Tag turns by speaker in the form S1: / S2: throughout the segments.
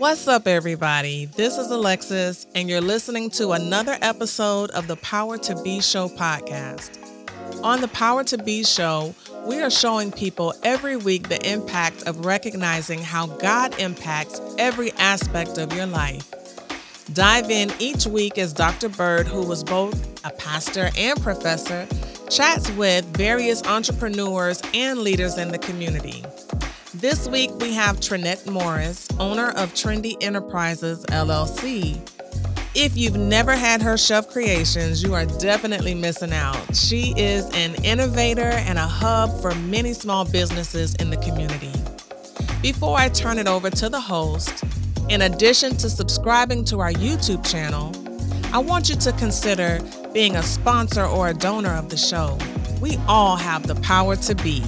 S1: What's up, everybody? This is Alexis, and you're listening to another episode of the Power to Be Show podcast. On the Power to Be Show, we are showing people every week the impact of recognizing how God impacts every aspect of your life. Dive in each week as Dr. Bird, who was both a pastor and professor, chats with various entrepreneurs and leaders in the community. This week we have Trinnette Morris, owner of Trindy Enterprises LLC. If you've never had her chef creations, you are definitely missing out. She is an innovator and a hub for many small businesses in the community. Before I turn it over to the host, in addition to subscribing to our YouTube channel, I want you to consider being a sponsor or a donor of the show. We all have the power to be.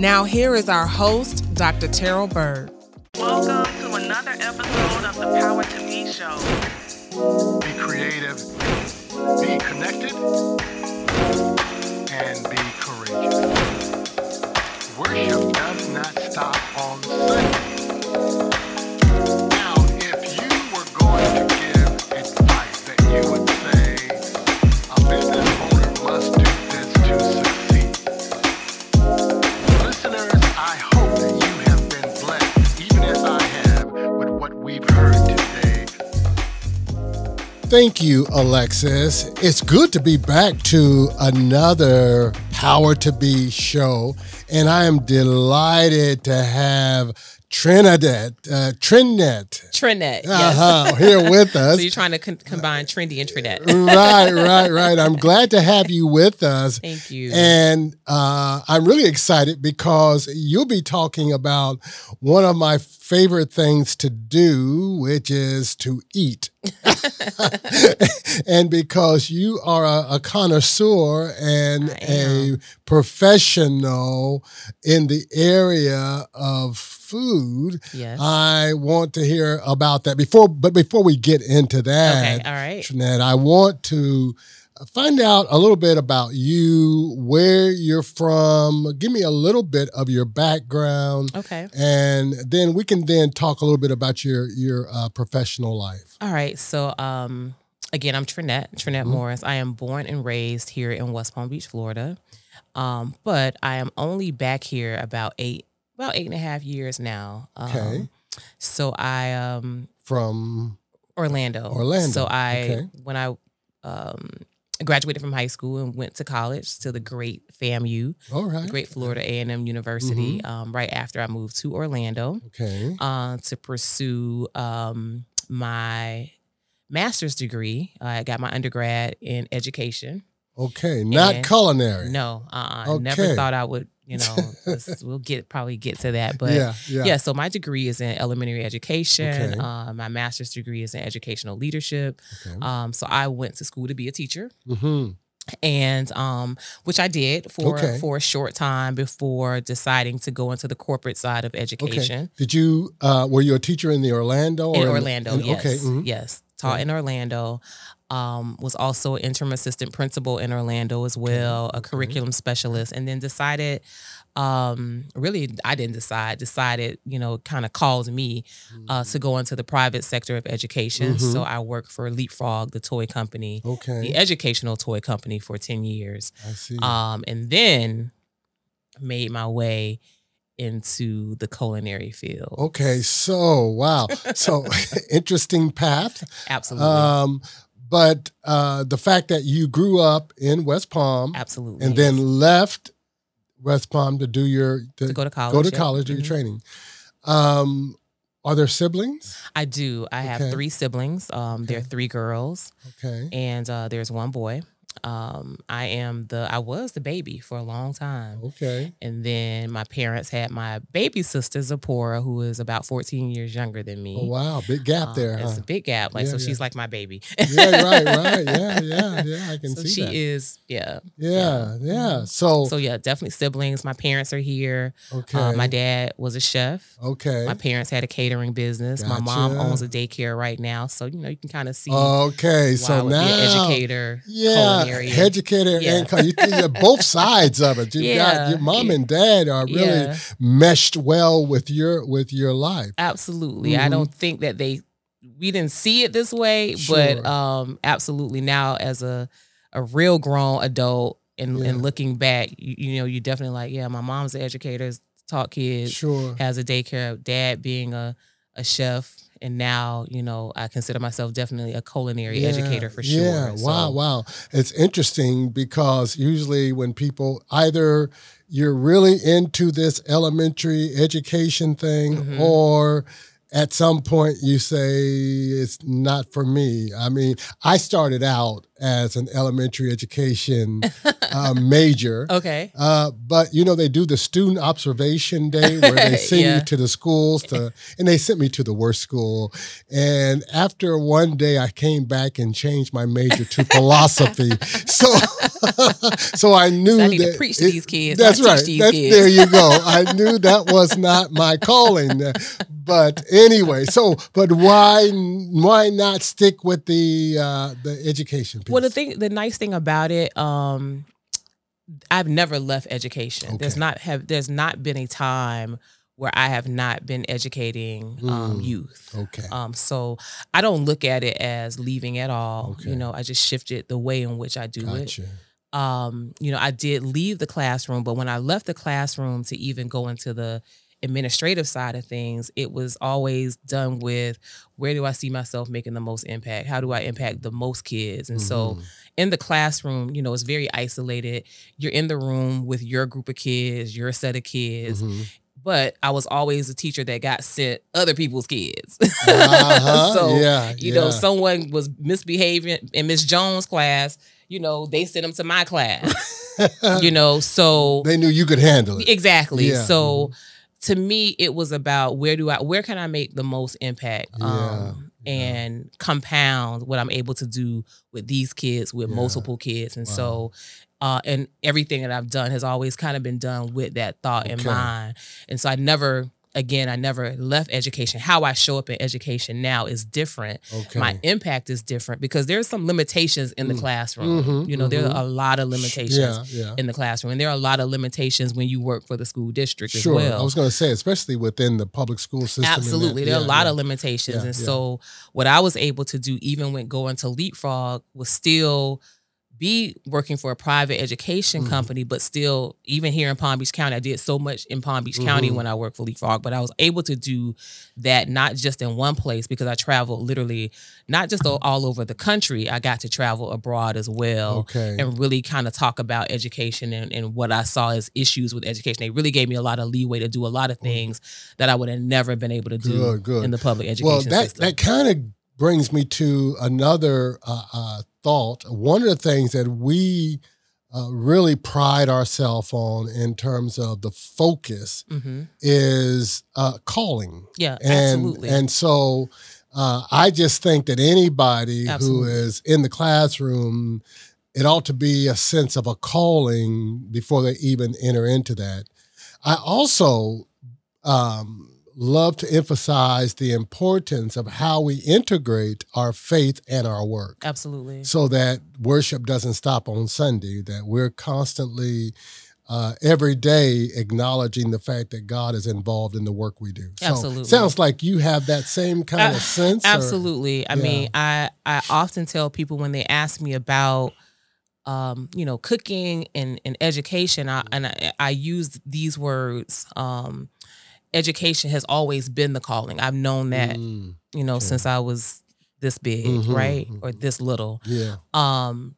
S1: Now, here is our host, Dr. Terrell Bird. Welcome to another episode of the Power to Be Show.
S2: Be creative, be connected, and be courageous. Worship does not stop on Sunday.
S3: Thank you, Alexis. It's good to be back to another Power to Be show. And I am delighted to have Trinidad, uh,
S4: yes.
S3: uh-huh, here with us.
S4: so you're trying to con- combine trendy and Trinnette.
S3: right, right, right. I'm glad to have you with us.
S4: Thank you.
S3: And uh, I'm really excited because you'll be talking about one of my favorite things to do, which is to eat. and because you are a, a connoisseur and a professional in the area of food,
S4: Yes.
S3: I want to hear about that. Before, but before we get into that,
S4: Okay, all right.
S3: Trinnette, I want to find out a little bit about you, where you're from. Give me a little bit of your background,
S4: okay.
S3: and then we can then talk a little bit about your your uh, professional life.
S4: All right. So, um, again, I'm Trinnette, Trinnette
S3: Mm-hmm.
S4: Morris. I am born and raised here in West Palm Beach, Florida. Um, but I am only back here about eight, about eight and a half years now. Um,
S3: Okay.
S4: So I um
S3: From
S4: Orlando.
S3: Orlando,
S4: So I
S3: okay.
S4: when I um graduated from high school and went to college to the great FAMU.
S3: all right,
S4: Great Florida A&M University
S3: Mm-hmm.
S4: um, right after I moved to Orlando
S3: okay,
S4: uh, to pursue um, my master's degree. I got my undergrad in education.
S3: Okay, not
S4: And-
S3: culinary.
S4: No, uh, I
S3: Okay.
S4: never thought I would. You know, we'll get probably get to that, but
S3: yeah, yeah,
S4: yeah. So my degree is in elementary education.
S3: Okay.
S4: Uh, my master's degree is in educational leadership.
S3: Okay.
S4: Um, so I went to school to be a teacher
S3: hmm
S4: and um, which I did for
S3: Okay.
S4: for a short time before deciding to go into the corporate side of
S3: Okay.
S4: education.
S3: Did you? Uh, were you a teacher in the Orlando?
S4: In
S3: or
S4: Orlando,
S3: in-
S4: yes,
S3: Okay. mhm.
S4: yes, taught
S3: Okay.
S4: in Orlando. Um, was also interim assistant principal in Orlando as well, a
S3: okay.
S4: curriculum specialist, and then decided. Um, really, I didn't decide. Decided, you know, kind of called me uh, to go into the private sector of education.
S3: Mhm.
S4: So I worked for Leapfrog, the toy company,
S3: Okay.
S4: the educational toy company, for ten years.
S3: I see.
S4: um, and then made my way into the culinary field.
S3: Okay, so wow, so interesting path.
S4: absolutely,
S3: Um, but uh, the fact that you grew up in West Palm
S4: absolutely,
S3: and
S4: yes.
S3: then left West Palm to do your to,
S4: to go to college.
S3: go to
S4: yep.
S3: college, do your
S4: Mhm.
S3: training. Um, are there siblings?
S4: I do. I have three siblings. Um, They're three girls,
S3: Okay,
S4: and uh, there's one boy. Um, I am the I was the baby for a long time.
S3: okay,
S4: And then my parents had my baby sister Zipporah, who is about 14 years younger than me.
S3: oh wow, big gap
S4: Um,
S3: there,
S4: It's
S3: huh?
S4: a big gap. Like
S3: Yeah,
S4: so,
S3: yeah.
S4: she's like my baby.
S3: yeah, right, right, yeah, yeah, yeah. I can
S4: so
S3: see
S4: she
S3: that.
S4: is, yeah.
S3: yeah, yeah. So,
S4: So yeah, definitely siblings. My parents are here.
S3: okay,
S4: Uh, my dad was a chef.
S3: okay,
S4: My parents had a catering business. My mom owns a daycare right now. So you know you can kind of see
S3: okay. So
S4: would be an
S3: now,
S4: educator.
S3: Yeah,
S4: culinary.
S3: educator
S4: yeah.
S3: and you, you both sides of it. You
S4: Yeah.
S3: got your mom and dad are really
S4: Yeah.
S3: meshed well with your with your life.
S4: absolutely. I
S3: Mhm.
S4: don't think that they we didn't see it this way, but um absolutely now as a a real grown adult and,
S3: Yeah.
S4: and looking back, you, you know, you definitely like, yeah, my mom's an educator, taught kids,
S3: Sure.
S4: has a daycare, dad being a, a chef. And now, you know, I consider myself definitely a culinary educator for sure.
S3: Yeah, wow,
S4: So,
S3: wow. It's interesting because usually when people either you're really into this elementary education thing
S4: Mhm.
S3: or at some point you say it's not for me. I mean, I started out as an elementary education uh, major.
S4: Okay.
S3: Uh, but you know they do the student observation day where they send
S4: Yeah.
S3: you to the schools to, and they sent me to the worst school. And after one day, I came back and changed my major to philosophy. So, so I knew
S4: So I need
S3: that
S4: to preach to these kids.
S3: That's right. That's,
S4: kids.
S3: there you go. I knew that was not my calling. But anyway, so but why why not stick with the uh, the education piece?
S4: Well, the thing, the nice thing about it, um, I've never left education. There's not have there's not been a time where I have not been educating um,
S3: Mm.
S4: youth.
S3: okay.
S4: Um, so I don't look at it as leaving at all.
S3: Okay.
S4: You know, I just shifted the way in which I do it.
S3: Gotcha.
S4: Um, you know, I did leave the classroom, but when I left the classroom to even go into the administrative side of things, it was always done with where do I see myself making the most impact? How do I impact the most kids? And so
S3: Mhm.
S4: in the classroom, you know, it's very isolated. You're in the room with your group of kids, your set of kids.
S3: Mhm.
S4: But I was always a teacher that got sent other people's kids.
S3: Uh-huh.
S4: so
S3: yeah,
S4: you
S3: yeah.
S4: know, someone was misbehaving in Miss Jones' class, you know, they sent them to my class. you know, so
S3: they knew you could handle it.
S4: exactly.
S3: Yeah. mm-hmm.
S4: So to me, it was about where do I where can I make the most impact?
S3: Yeah,
S4: Um
S3: yeah.
S4: and compound what I'm able to do with these kids, with
S3: Yeah.
S4: multiple kids. And
S3: Wow.
S4: so uh and everything that I've done has always kind of been done with that thought in mind. And so I never again, I never left education. How I show up in education now is different
S3: Okay.
S4: my impact is different because there's some limitations in the
S3: Mm.
S4: classroom.
S3: Mhm,
S4: you know, there
S3: mhm.
S4: are a lot of limitations
S3: yeah, yeah.
S4: in the classroom, and there are a lot of limitations when you work for the school district
S3: Sure.
S4: as well.
S3: I was going to say, especially within the public school system. that-
S4: Absolutely, there are a lot
S3: yeah.
S4: of limitations,
S3: Yeah,
S4: and
S3: yeah.
S4: so what I was able to do, even when going to Leapfrog, was still be working for a private education
S3: Mhm.
S4: company, but still, even here in Palm Beach County, I did so much in Palm Beach County
S3: Mhm.
S4: when I worked for Leapfrog, but I was able to do that not just in one place because I traveled literally not just all- over the country. I got to travel abroad as well
S3: Okay.
S4: and really kind of talk about education and, and what I saw as issues with education. They really gave me a lot of leeway to do a lot of things that I would have never been able to do
S3: Good, good.
S4: in the public education
S3: well, that
S4: system.
S3: that kind of brings me to another uh, uh, thought. One of the things that we uh, really pride ourselves on in terms of the focus
S4: hmm
S3: is uh, calling.
S4: Yeah,
S3: and
S4: absolutely.
S3: and so uh, I just think that anybody who
S4: Absolutely.
S3: is in the classroom, it ought to be a sense of a calling before they even enter into that. I also um, love to emphasize the importance of how we integrate our faith and our work
S4: absolutely.
S3: so that worship doesn't stop on Sunday, that we're constantly uh, every day acknowledging the fact that God is involved in the work we do. So
S4: Absolutely.
S3: sounds like you have that same kind
S4: Uh,
S3: of sense. or-
S4: Absolutely. I
S3: Yeah.
S4: mean, I I often tell people when they ask me about um, you know, cooking and, and education, I, and I, I use these words. Um, education has always been the calling. I've known that,
S3: Mm,
S4: you know,
S3: okay.
S4: since I was this big,
S3: Mhm,
S4: right, or
S3: mhm.
S4: this little.
S3: yeah.
S4: Um,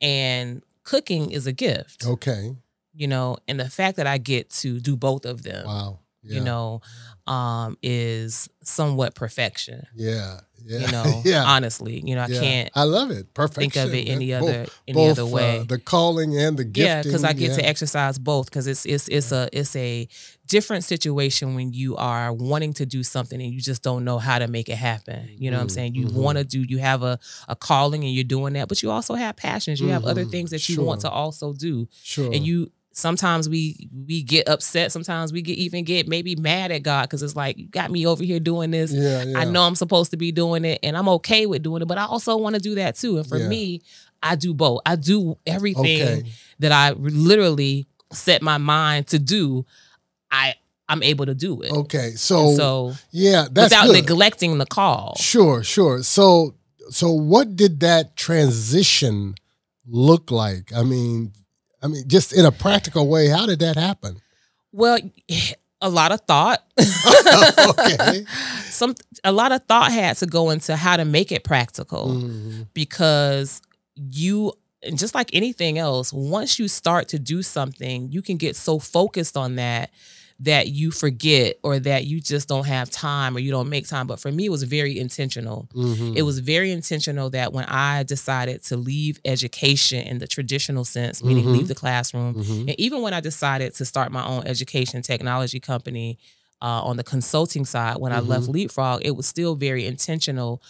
S4: and cooking is a gift,
S3: Okay.
S4: you know, and the fact that I get to do both of them,
S3: Wow. Yeah.
S4: you know, um, is somewhat perfection.
S3: Yeah. Yeah.
S4: You know,
S3: yeah.
S4: honestly, you know, I
S3: yeah.
S4: can't
S3: I love it. Perfection.
S4: think of it any
S3: Both-
S4: other any
S3: both,
S4: other way.
S3: Uh, the calling and the gifting.
S4: yeah, because I get to exercise both. Because it's it's it's a it's a different situation when you are wanting to do something and you just don't know how to make it happen. You know what I'm
S3: Mm,
S4: saying? You
S3: mhm.
S4: want to do. You have a a calling and you're doing that, but you also have passions. You have other
S3: Mhm,
S4: things that you want to also do,
S3: Sure.
S4: and you sometimes we we get upset. Sometimes we get even get maybe mad at God because it's like you got me over here doing this.
S3: Yeah, yeah.
S4: I know I'm supposed to be doing it, and I'm okay with doing it, but I also want to do that too. And for
S3: Yeah.
S4: me, I do both. I do everything
S3: Okay.
S4: that I literally set my mind to do. I I'm able to do it.
S3: Okay.
S4: And
S3: So,
S4: so
S3: yeah, that's
S4: without
S3: good.
S4: neglecting the call.
S3: Sure, sure. So, so what did that transition look like? I mean, I mean, just in a practical way, how did that happen?
S4: Well, a lot of thought.
S3: okay.
S4: Some a lot of thought had to go into how to make it practical
S3: Mhm.
S4: because you and just like anything else, once you start to do something, you can get so focused on that that you forget or that you just don't have time or you don't make time. But for me, it was very intentional.
S3: Mhm.
S4: It was very intentional that when I decided to leave education in the traditional sense, meaning
S3: Mhm.
S4: leave the classroom,
S3: Mhm.
S4: and even when I decided to start my own education technology company uh, on the consulting side, when I left Leapfrog, it was still very intentional.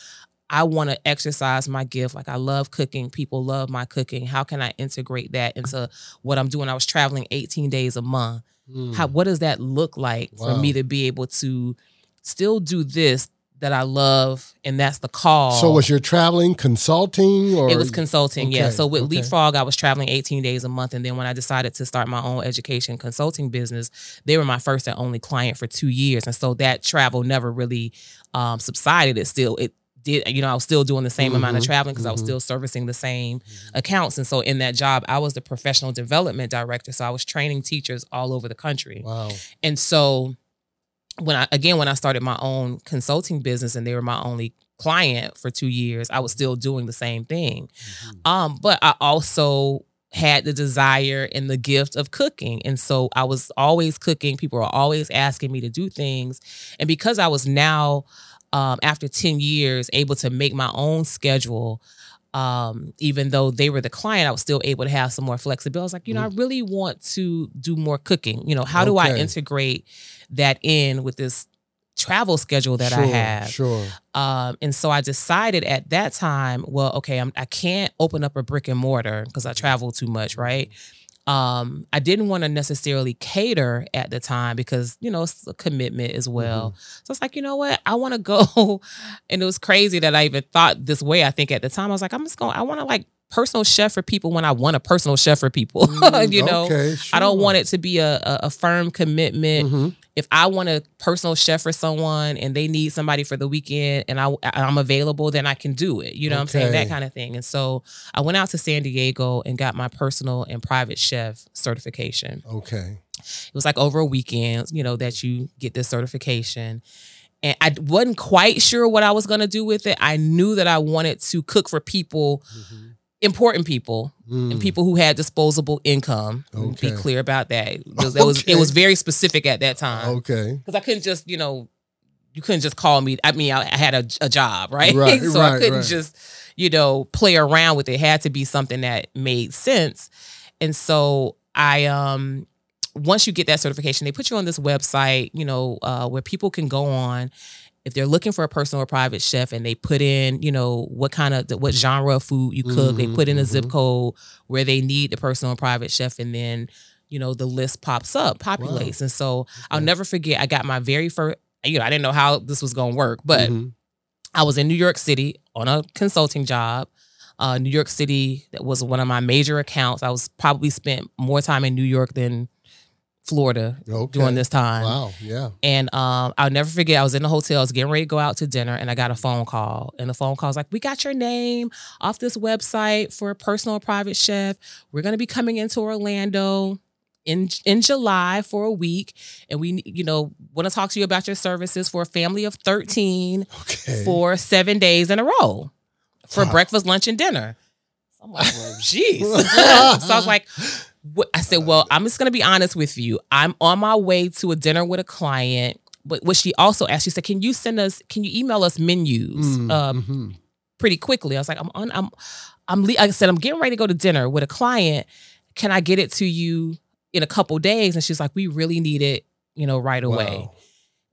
S4: I want to exercise my gift. Like I love cooking. People love my cooking. How can I integrate that into what I'm doing? I was traveling 18 days a month.
S3: Mm.
S4: How what does that look like for me to be able to still do this that I love and that's the call.
S3: So, was your traveling consulting or
S4: It was consulting, yeah. So with
S3: okay.
S4: Leapfrog, I was traveling 18 days a month. And then when I decided to start my own education consulting business, they were my first and only client for two years. And so that travel never really um, subsided. It still, it did, you know, I was still doing the same amount of
S3: Mhm,
S4: traveling because I was
S3: mhm.
S4: still servicing the same accounts. And so in that job, I was the professional development director. So I was training teachers all over the country.
S3: Wow.
S4: And so when I again when I started my own consulting business and they were my only client for 2 years, I was still doing the same thing. Um but I also had the desire and the gift of cooking. And so I was always cooking. People were always asking me to do things. And because I was now um, after 10 years able to make my own schedule um, even though they were the client, I was still able to have some more flexibility. I was like, you know, I really want to do more cooking. You know, how do I integrate that in with this travel schedule that I
S3: Sure,
S4: have?
S3: Sure.
S4: Um, and so I decided at that time, well, okay, I'm, I can't open up a brick and mortar because I travel too much, right? Um, I didn't want to necessarily cater at the time because you know it's a commitment as well. So it's like, you know what, I want to go, and it was crazy that I even thought this way. I think at the time I was like, I'm just going, I want to like personal chef for people when I want a personal chef for people. you know,
S3: okay,
S4: I don't want it to be a, a, a firm commitment
S3: Mhm.
S4: If I want a personal chef for someone and they need somebody for the weekend and I I'm available, then I can do it. You know what I'm saying? That kind of thing. And so I went out to San Diego and got my personal and private chef certification.
S3: Okay.
S4: It was like over a weekend, you know, that you get this certification. And I wasn't quite sure what I was gonna do with it. I knew that I wanted to cook for people, mm-hmm. Important people,
S3: Mm.
S4: and people who had disposable income.
S3: Okay.
S4: Be clear about that. It was, was it was very specific at that time
S3: Okay.
S4: because I couldn't just, you know, you couldn't just call me. I mean, I, I had a, a job, right?
S3: Right,
S4: so I couldn't
S3: right.
S4: just, you know, play around with it. It had to be something that made sense. And so I, um, once you get that certification, they put you on this website, you know, uh, where people can go on if they're looking for a personal or private chef and they put in, you know, what kind of what genre of food you cook, they
S3: Mhm,
S4: put in a zip
S3: mhm.
S4: code where they need the personal and private chef, and then, you know, the list pops up, populates. And so I'll never forget, I got my very first, you know, I didn't know how this was gonna work, but
S3: Mhm.
S4: I was in New York City on a consulting job. Uh, New York City that was one of my major accounts. I was probably spent more time in New York than Florida
S3: Okay.
S4: during this time.
S3: Wow. Yeah.
S4: And um, I'll never forget, I was in the hotel, I was getting ready to go out to dinner, and I got a phone call. And the phone call was like, We got your name off this website for a personal private chef. We're going to be coming into Orlando in in July for a week. And we, you know, want to talk to you about your services for a family of 13
S3: Okay.
S4: for seven days in a row for
S3: Wow.
S4: breakfast, lunch, and dinner. So I'm like, well, jeez. so I was like? I said, well, I'm just gonna be honest with you. I'm on my way to a dinner with a client. But what she also asked, she said, "Can you send us? Can you email us menus
S3: Mm,
S4: um,
S3: mhm.
S4: pretty quickly?" I was like, "I'm on. I'm. I'm. I said, I'm getting ready to go to dinner with a client. Can I get it to you in a couple days?" And she's like, "We really need it, you know, right away."
S3: Wow.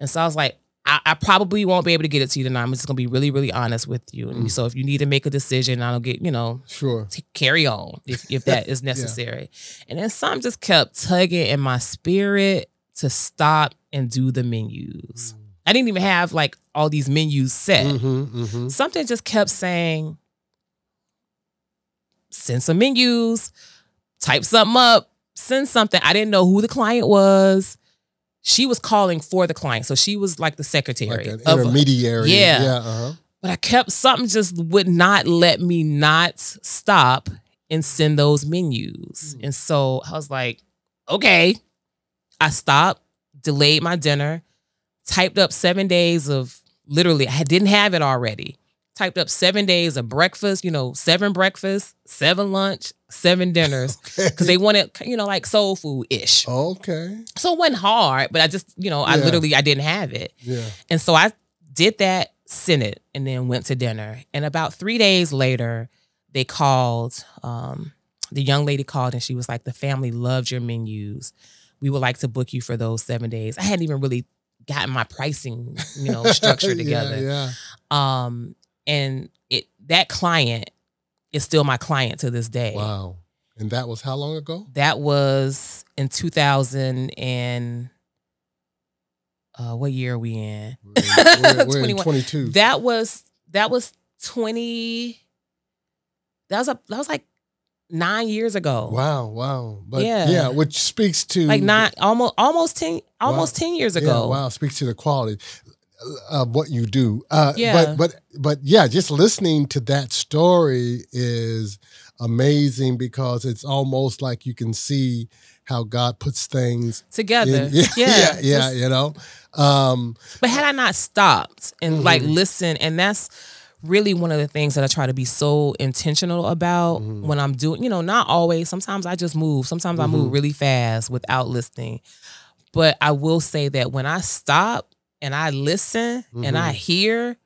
S4: And so I was like, I, I probably won't be able to get it to you tonight. I'm just gonna be really, really honest with you. And
S3: Mm.
S4: so if you need to make a decision, I don't get, you know,
S3: Sure.
S4: to carry on if, if that is necessary. And then something just kept tugging in my spirit to stop and do the menus. I didn't even have like all these menus set.
S3: Mm-hmm, mm-hmm.
S4: Something just kept saying, send some menus, type something up, send something. I didn't know who the client was. She was calling for the client. So she was like the secretary.
S3: Like
S4: of-
S3: intermediary.
S4: Yeah.
S3: Yeah. Uh-huh.
S4: but I kept something just would not let me not stop and send those menus.
S3: Hmm.
S4: And so I was like, okay. I stopped, delayed my dinner, typed up seven days of literally, I didn't have it already. Typed up seven days of breakfast, you know, seven breakfasts, seven lunch, seven dinners, because they wanted, you know, like soul food ish.
S3: Okay.
S4: So it wasn't hard, but I just, you know, I
S3: Yeah.
S4: literally, I didn't have it.
S3: Yeah.
S4: And so I did that, sent it, and then went to dinner. And about three days later, they called. Um, the young lady called and she was like, "The family loved your menus. We would like to book you for those seven days." I hadn't even really gotten my pricing, you know, structure
S3: Yeah,
S4: together.
S3: Yeah.
S4: Um, and it that client is still my client to this day.
S3: Wow. And that was how long ago?
S4: That was in 2000 and uh, what year are we in?
S3: We're, we're, we're in 22.
S4: That was that was twenty. That was a that was like nine years ago.
S3: wow. Wow. But yeah.
S4: Yeah.
S3: which speaks to
S4: Like nine, almost almost ten, almost
S3: Wow.
S4: ten years
S3: Yeah,
S4: ago.
S3: wow, speaks to the quality of what you do. Uh,
S4: Yeah.
S3: But but but yeah, just listening to that story is amazing because it's almost like you can see how God puts things
S4: Together,
S3: in- yeah, yeah, yeah,
S4: Just-
S3: you know. Um,
S4: But had I not stopped and like
S3: Mhm.
S4: listen, and that's really one of the things that I try to be so intentional about
S3: Mhm.
S4: when I'm doing, you know, not always. Sometimes I just move. Sometimes I move
S3: Mhm.
S4: really fast without listening. But I will say that when I stop and I listen and I
S3: Mhm.
S4: hear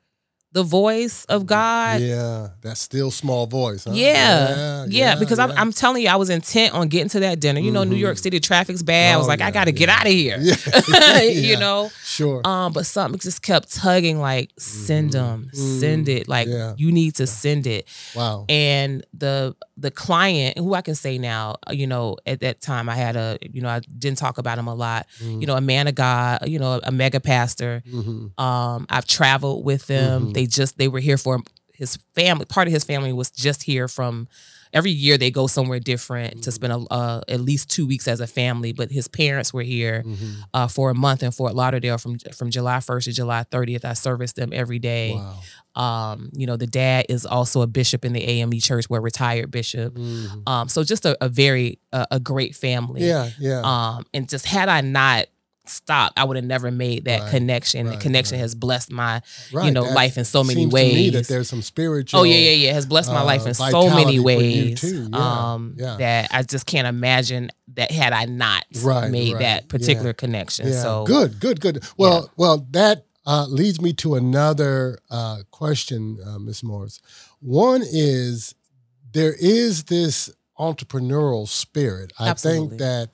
S4: the voice of God,
S3: yeah, that still small voice. Huh?
S4: Yeah, yeah, because I'm,
S3: yeah.
S4: I'm telling you, I was intent on getting to that dinner. You know, New. York City traffic's bad. I was
S3: Oh,
S4: like, I got to get out of here.
S3: Yeah.
S4: you know,
S3: sure.
S4: um, but something just kept tugging, like send them,
S3: Mhm.
S4: send it. Like
S3: Yeah.
S4: you need to send it.
S3: wow.
S4: And the the client, who I can say now, uh, you know, at that time I had a, you know, I didn't talk about him a lot.
S3: Mm-hmm.
S4: You know, a man of God, you know, a mega pastor.
S3: hmm
S4: Um, I've traveled with them.
S3: Mhm.
S4: They just they were here for his family. Part of his family was just here from. Every year they go somewhere different to
S3: Mhm.
S4: spend a, uh, at least two weeks as a family. But his parents were here
S3: hmm
S4: uh, for a month in Fort Lauderdale from from July 1st to July 30th. I serviced them every day.
S3: Wow.
S4: Um, you know, the dad is also a bishop in the AME church, where retired bishop.
S3: Mhm.
S4: Um, so just a, a very uh, a great family.
S3: Yeah, yeah.
S4: Um, and just had I not stopped, I would have never made that
S3: Right,
S4: connection.
S3: right,
S4: the connection
S3: right.
S4: has blessed my
S3: right.
S4: know,
S3: that
S4: life in so many
S3: seems to me
S4: ways.
S3: that there's some spiritual.
S4: oh yeah, yeah, yeah. Has blessed my life
S3: uh,
S4: in so many ways.
S3: too. Yeah,
S4: Um,
S3: yeah.
S4: that I just can't imagine that had I not made that particular
S3: yeah.
S4: connection. So
S3: good, good, good. Well, well, that uh, leads me to another uh, question, uh, Ms. Morris. One is there is this entrepreneurial spirit. I
S4: Absolutely.
S3: think that,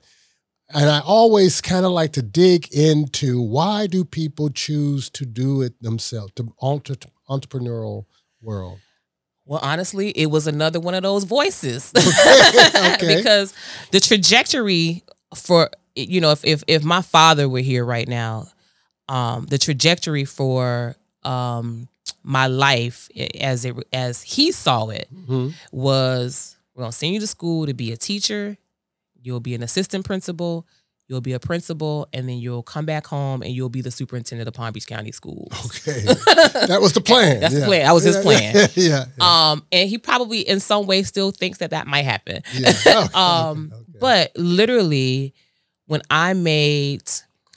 S3: and I always kind of like to dig into why do people choose to do it themselves, the entre- entrepreneurial world.
S4: Well, honestly, it was another one of those voices.
S3: Okay.
S4: because the trajectory for you know, if if if my father were here right now, um, the trajectory for um my life as it as he saw it
S3: Mhm.
S4: was we're gonna send you to school to be a teacher, you'll be an assistant principal, you'll be a principal, and then you'll come back home and you'll be the superintendent of Palm Beach County Schools.
S3: Okay, that was the plan.
S4: That's the plan. That was his plan.
S3: Yeah, yeah.
S4: Um, and he probably in some way still thinks that that might happen.
S3: yeah. Okay,
S4: um,
S3: okay.
S4: but literally, when I made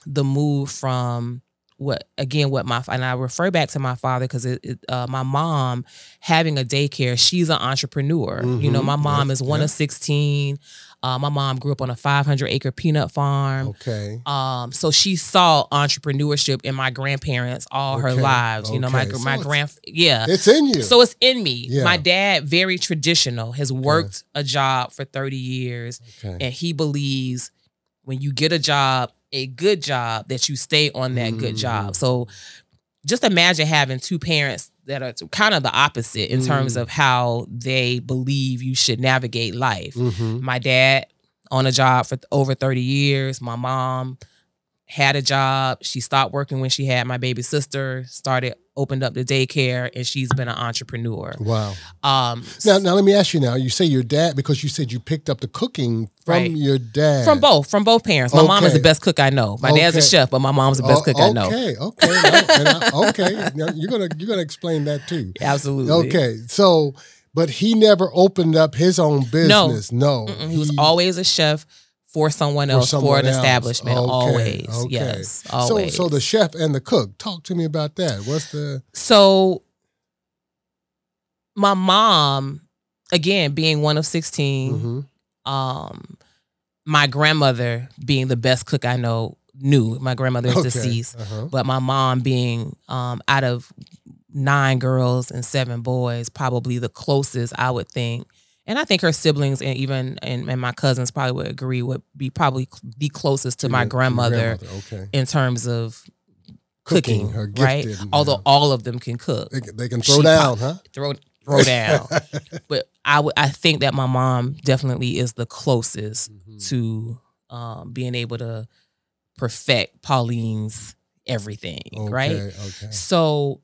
S4: the move from what again, what my and I refer back to my father because uh, my mom having a daycare, she's an entrepreneur. You know,
S3: Mhm.
S4: my mom
S3: Yeah,
S4: is one
S3: yeah.
S4: of sixteen. Uh, my mom grew up on a 500 acre peanut farm.
S3: okay.
S4: Um, so she saw entrepreneurship in my grandparents all her
S3: Okay,
S4: lives. You know, my
S3: okay. So
S4: my grand yeah.
S3: It's in you.
S4: So it's in me.
S3: Yeah.
S4: My dad, very traditional, has worked a job for 30 years,
S3: okay.
S4: and he believes when you get a job, a good job, that you stay on that good
S3: Mhm.
S4: job. So just imagine having two parents that are kind of the opposite in terms
S3: Mm.
S4: of how they believe you should navigate life.
S3: Mhm.
S4: My dad on a job for over 30 years. My mom had a job. She stopped working when she had my baby sister, started opened up the daycare and she's been an entrepreneur.
S3: Wow.
S4: Um
S3: Now, now let me ask you. Now you say your dad because you said you picked up the cooking from
S4: Right.
S3: your dad.
S4: from both, from both parents. My mom is the best cook I know. My dad's a chef, but my mom's the best
S3: Oh,
S4: cook I know.
S3: Okay, okay, no, I- okay. Now you're gonna you're gonna explain that too.
S4: Absolutely.
S3: Okay, so but he never opened up his own business. No,
S4: Mm-mm, he was always a chef for someone else, for,
S3: someone
S4: an
S3: else.
S4: establishment.
S3: Okay,
S4: always.
S3: okay.
S4: Yes. Always.
S3: so the chef and the cook. Talk to me about that. What's the
S4: So my mom, again, being one of 16,
S3: mhm.
S4: um, my grandmother being the best cook I know knew. My grandmother is
S3: Okay,
S4: deceased.
S3: uh-huh.
S4: But my mom being um, out of nine girls and seven boys, probably the closest I would think. And I think her siblings and even and, and my cousins probably would agree would be probably the closest to my
S3: Your- your
S4: grandmother
S3: grandmother, Okay,
S4: in terms of
S3: Cooking,
S4: cooking,
S3: her
S4: right? Although
S3: yeah.
S4: all of them can cook,
S3: they, can- they can throw
S4: She
S3: down, huh?
S4: throw throw down. but I would I think that my mom definitely is the closest
S3: Mm-hmm.
S4: to um, being able to perfect Pauline's everything,
S3: Okay,
S4: right?
S3: Okay.
S4: So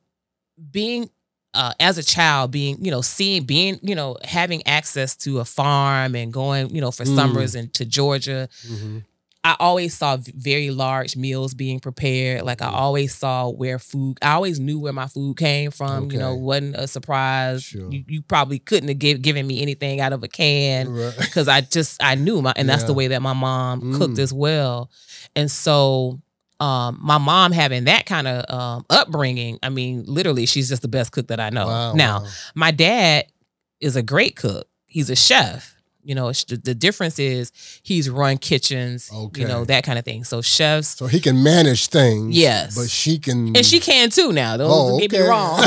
S4: being uh, as a child, being you know seeing being you know having access to a farm and going you know for
S3: Mm.
S4: summers and to Georgia,
S3: hmm
S4: I always saw very large meals being prepared. Like I
S3: Mm.
S4: always saw where food. I always knew where my food came from. You know, wasn't a surprise.
S3: Sure.
S4: You, you probably couldn't have give, given me anything out of a can
S3: Right.
S4: because I just I knew my and that's the way that my mom cooked
S3: Mm.
S4: as well. And so um my mom having that kind of um upbringing, I mean, literally she's just the best cook that I know.
S3: Wow,
S4: now,
S3: wow.
S4: my dad is a great cook. He's a chef. You know, it's- the, difference is he's run kitchens, okay. you know, that kind of thing. So chefs
S3: So he can manage things.
S4: Yes.
S3: But she can.
S4: and she can too now. Don't
S3: Oh,
S4: get me wrong.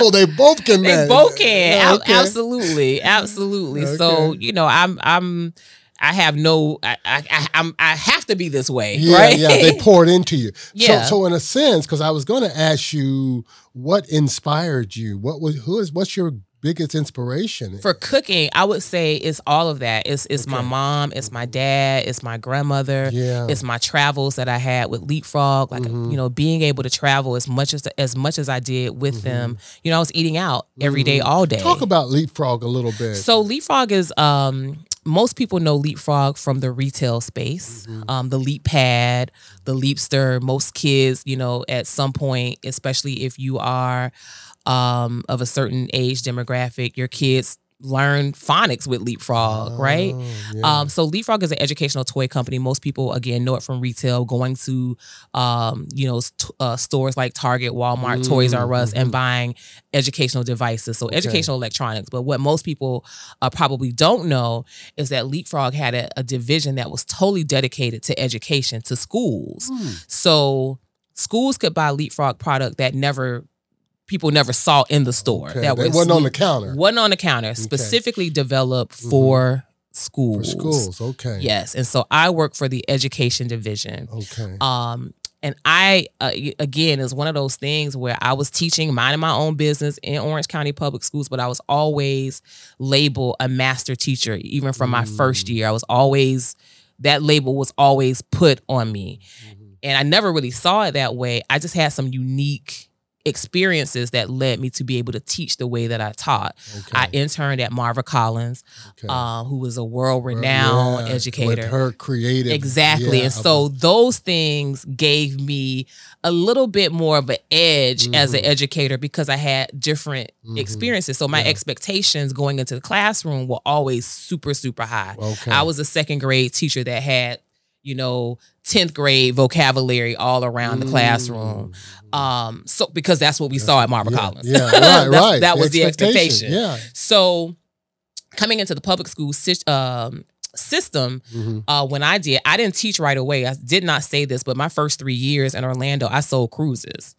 S3: oh, they both can
S4: they
S3: manage.
S4: both can.
S3: Yeah, okay.
S4: Absolutely. Absolutely. So, you know, I'm I'm I have no I I I, I'm, I have to be this way,
S3: Yeah,
S4: right?
S3: yeah, they poured into you.
S4: Yeah.
S3: So, so in a sense, because I was going to ask you what inspired you. What was who is what's your biggest inspiration?
S4: For cooking, I would say it's all of that. It's it's my mom, it's my dad, it's my grandmother,
S3: Yeah.
S4: it's my travels that I had with Leapfrog. Like
S3: Mhm.
S4: you know, being able to travel as much as as much as I did with them. You know, I was eating out every day,
S3: Mhm.
S4: all day.
S3: Talk about leapfrog a little bit.
S4: So Leapfrog is um most people know Leapfrog from the retail space.
S3: Mm-hmm.
S4: Um the LeapPad, the Leapster, most kids, you know, at some point, especially if you are um of a certain age demographic, your kids learn phonics with Leapfrog, right?
S3: Oh, yeah.
S4: Um, so Leapfrog is an educational toy company. Most people, again, know it from retail, going to, um, you know, st- uh, stores like Target, Walmart, Toys R Us, and buying educational devices. So educational electronics. But what most people uh, probably don't know is that Leapfrog had a, a division that was totally dedicated to education, to schools.
S3: Hmm.
S4: So schools could buy Leapfrog product that never people never saw in the store.
S3: Okay,
S4: That was
S3: wasn't on the counter.
S4: wasn't on the counter, specifically developed
S3: Mhm.
S4: for
S3: For
S4: schools.
S3: schools, okay.
S4: Yes, and so I work for the education division.
S3: Okay.
S4: Um, and I uh, again is one of those things where I was teaching, minding my own business in Orange County Public Schools, but I was always labeled a master teacher, even from my first
S3: Mm.
S4: year. I was always that label was always put on me,
S3: Mm-hmm.
S4: and I never really saw it that way. I just had some unique experiences that led me to be able to teach the way that I taught.
S3: okay.
S4: I interned at Marva Collins,
S3: okay.
S4: uh, who was a world renowned
S3: Yeah,
S4: educator.
S3: With her creative.
S4: Exactly.
S3: yeah,
S4: and so those things gave me a little bit more of an edge as an
S3: Mhm.
S4: educator because I had different
S3: Mhm.
S4: experiences. So my
S3: Yeah.
S4: expectations going into the classroom were always super, super high.
S3: Okay.
S4: I was a second grade teacher that had, you know, 10th grade vocabulary all around the classroom. Um, so because that's what we saw at Marva
S3: Mm. yeah,
S4: Collins.
S3: Yeah, right, right.
S4: That was the expectation.
S3: Yeah.
S4: So coming into the public school um, system,
S3: Mhm.
S4: uh, when I did, I didn't teach right away. I did not say this, but my first three years in Orlando, I sold cruises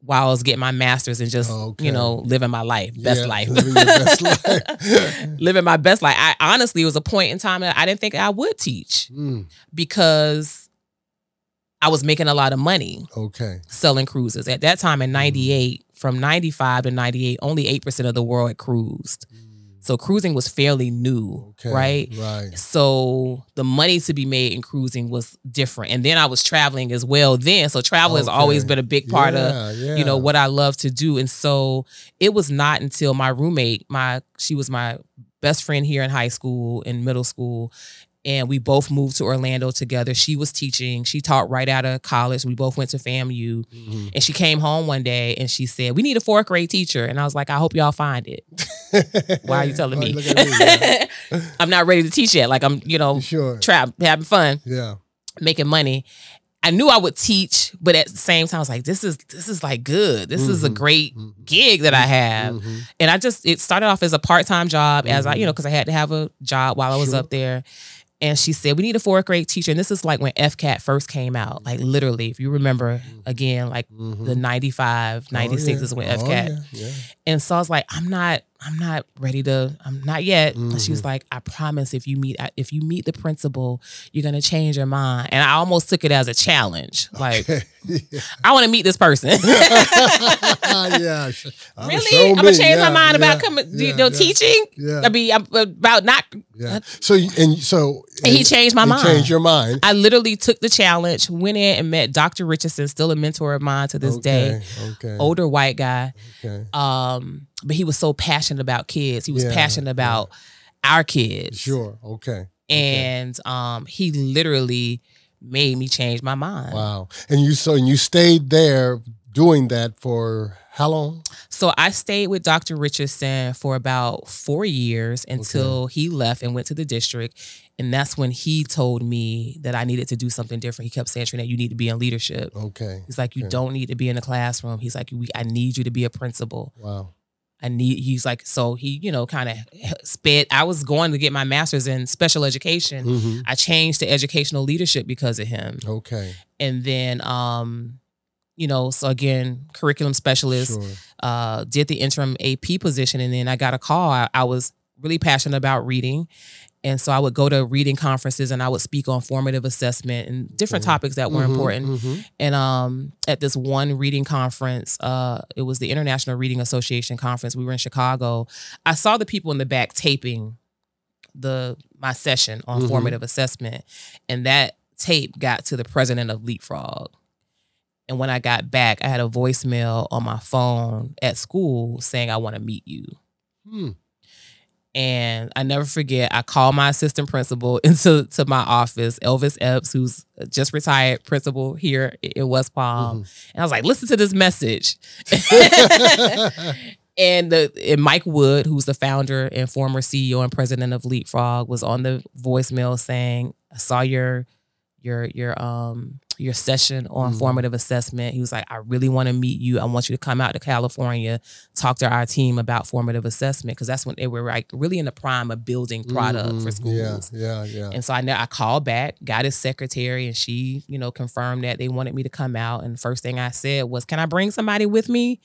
S4: while I was getting my master's and just,
S3: Okay.
S4: you know, living my life, best
S3: Yeah,
S4: life.
S3: living best life.
S4: living my best life. I honestly it was a point in time that I didn't think I would teach
S3: Mm,
S4: because I was making a lot of money
S3: Okay.
S4: selling cruises. At that time in 98, from 95 to 98, only 8% of the world had cruised. So cruising was fairly new,
S3: Okay.
S4: right?
S3: Right.
S4: So the money to be made in cruising was different. And then I was traveling as well then. So travel has always been a big part of
S3: Yeah, yeah.
S4: you know what I love to do. And so it was not until my roommate, my she was my best friend here in high school and middle school. And we both moved to Orlando together. She was teaching. She taught right out of college. We both went to FAMU.
S3: Mhm.
S4: And she came home one day and she said, We need a fourth grade teacher. And I was like, I hope y'all find it. Why are you telling me?
S3: Me, yeah.
S4: I'm not ready to teach yet. Like I'm, you know,
S3: Sure.
S4: trap having fun
S3: Yeah.
S4: making money. I knew I would teach, but at the same time, I was like, this is this is like good. This is a
S3: Mhm.
S4: great
S3: Mhm.
S4: gig that I have.
S3: Mhm.
S4: And I just it started off as a part-time job as I, you know, because I had to have a job while I was
S3: Sure.
S4: up there. And she said, We need a fourth grade teacher. And this is like when FCAT first came out. Like literally, if you remember again, like the 95, 96
S3: Oh, yeah.
S4: is when
S3: Oh,
S4: FCAT.
S3: yeah, yeah.
S4: And so I was like, I'm not, I'm not ready to, I'm not yet. And She was like, I promise if you meet, if you meet the principal, you're gonna change your mind. And I almost took it as a challenge. Like,
S3: yeah.
S4: I want to meet this person.
S3: yeah. uh,
S4: really? I'm gonna change my
S3: Yeah,
S4: mind about
S3: yeah,
S4: coming, you know, teaching.
S3: Yeah.
S4: I mean, I'm about not.
S3: yeah. So and so
S4: And he changed my
S3: he
S4: mind.
S3: Changed your mind.
S4: I literally took the challenge, went in and met Dr. Richardson, still a mentor of mine to this day.
S3: Okay. Okay.
S4: Older white guy.
S3: Okay.
S4: Um, but he was so passionate about kids. He was
S3: Yeah,
S4: passionate about our kids.
S3: Sure. Okay.
S4: and um he literally made me change my mind.
S3: Wow. And you so and you stayed there doing that for how long?
S4: So I stayed with Dr. Richardson for about 4 years until he left and went to the district and that's when he told me that I needed to do something different. He kept saying that you need to be in leadership.
S3: Okay.
S4: He's like you
S3: Okay.
S4: don't need to be in the classroom. He's like we, I need you to be a principal.
S3: Wow.
S4: I need he's like so he you know kind of sped I was going to get my masters in special education.
S3: hmm
S4: I changed to educational leadership because of him.
S3: Okay.
S4: and then um you know so again curriculum specialist
S3: Sure.
S4: uh did the interim ap position and then i got a call I, I was really passionate about reading and so i would go to reading conferences and i would speak on formative assessment and different
S3: Mhm.
S4: topics that were
S3: Mhm,
S4: important
S3: mhm.
S4: and um at this one reading conference uh it was the international reading association conference we were in chicago i saw the people in the back taping the my session on
S3: Mhm.
S4: formative assessment and that tape got to the president of leapfrog and when i got back i had a voicemail on my phone at school saying i want to meet you
S3: Hmm.
S4: And I never forget, I called my assistant principal into to my office, Elvis Epps, who's just retired principal here in West Palm. Mm-hmm. And I was like, listen to this message. and the and Mike Wood, who's the founder and former CEO and president of Leapfrog, was on the voicemail saying, I saw your your your um your session on
S3: Mhm.
S4: formative assessment. He was like, I really want to meet you. I want you to come out to California, talk to our team about formative assessment because that's when they were like really in the prime of building product for
S3: Mhm.
S4: schools.
S3: Yeah. Yeah. Yeah.
S4: And so I know I called back, got his secretary, and she, you know, confirmed that they wanted me to come out. And the first thing I said was, "Can I bring somebody with me?"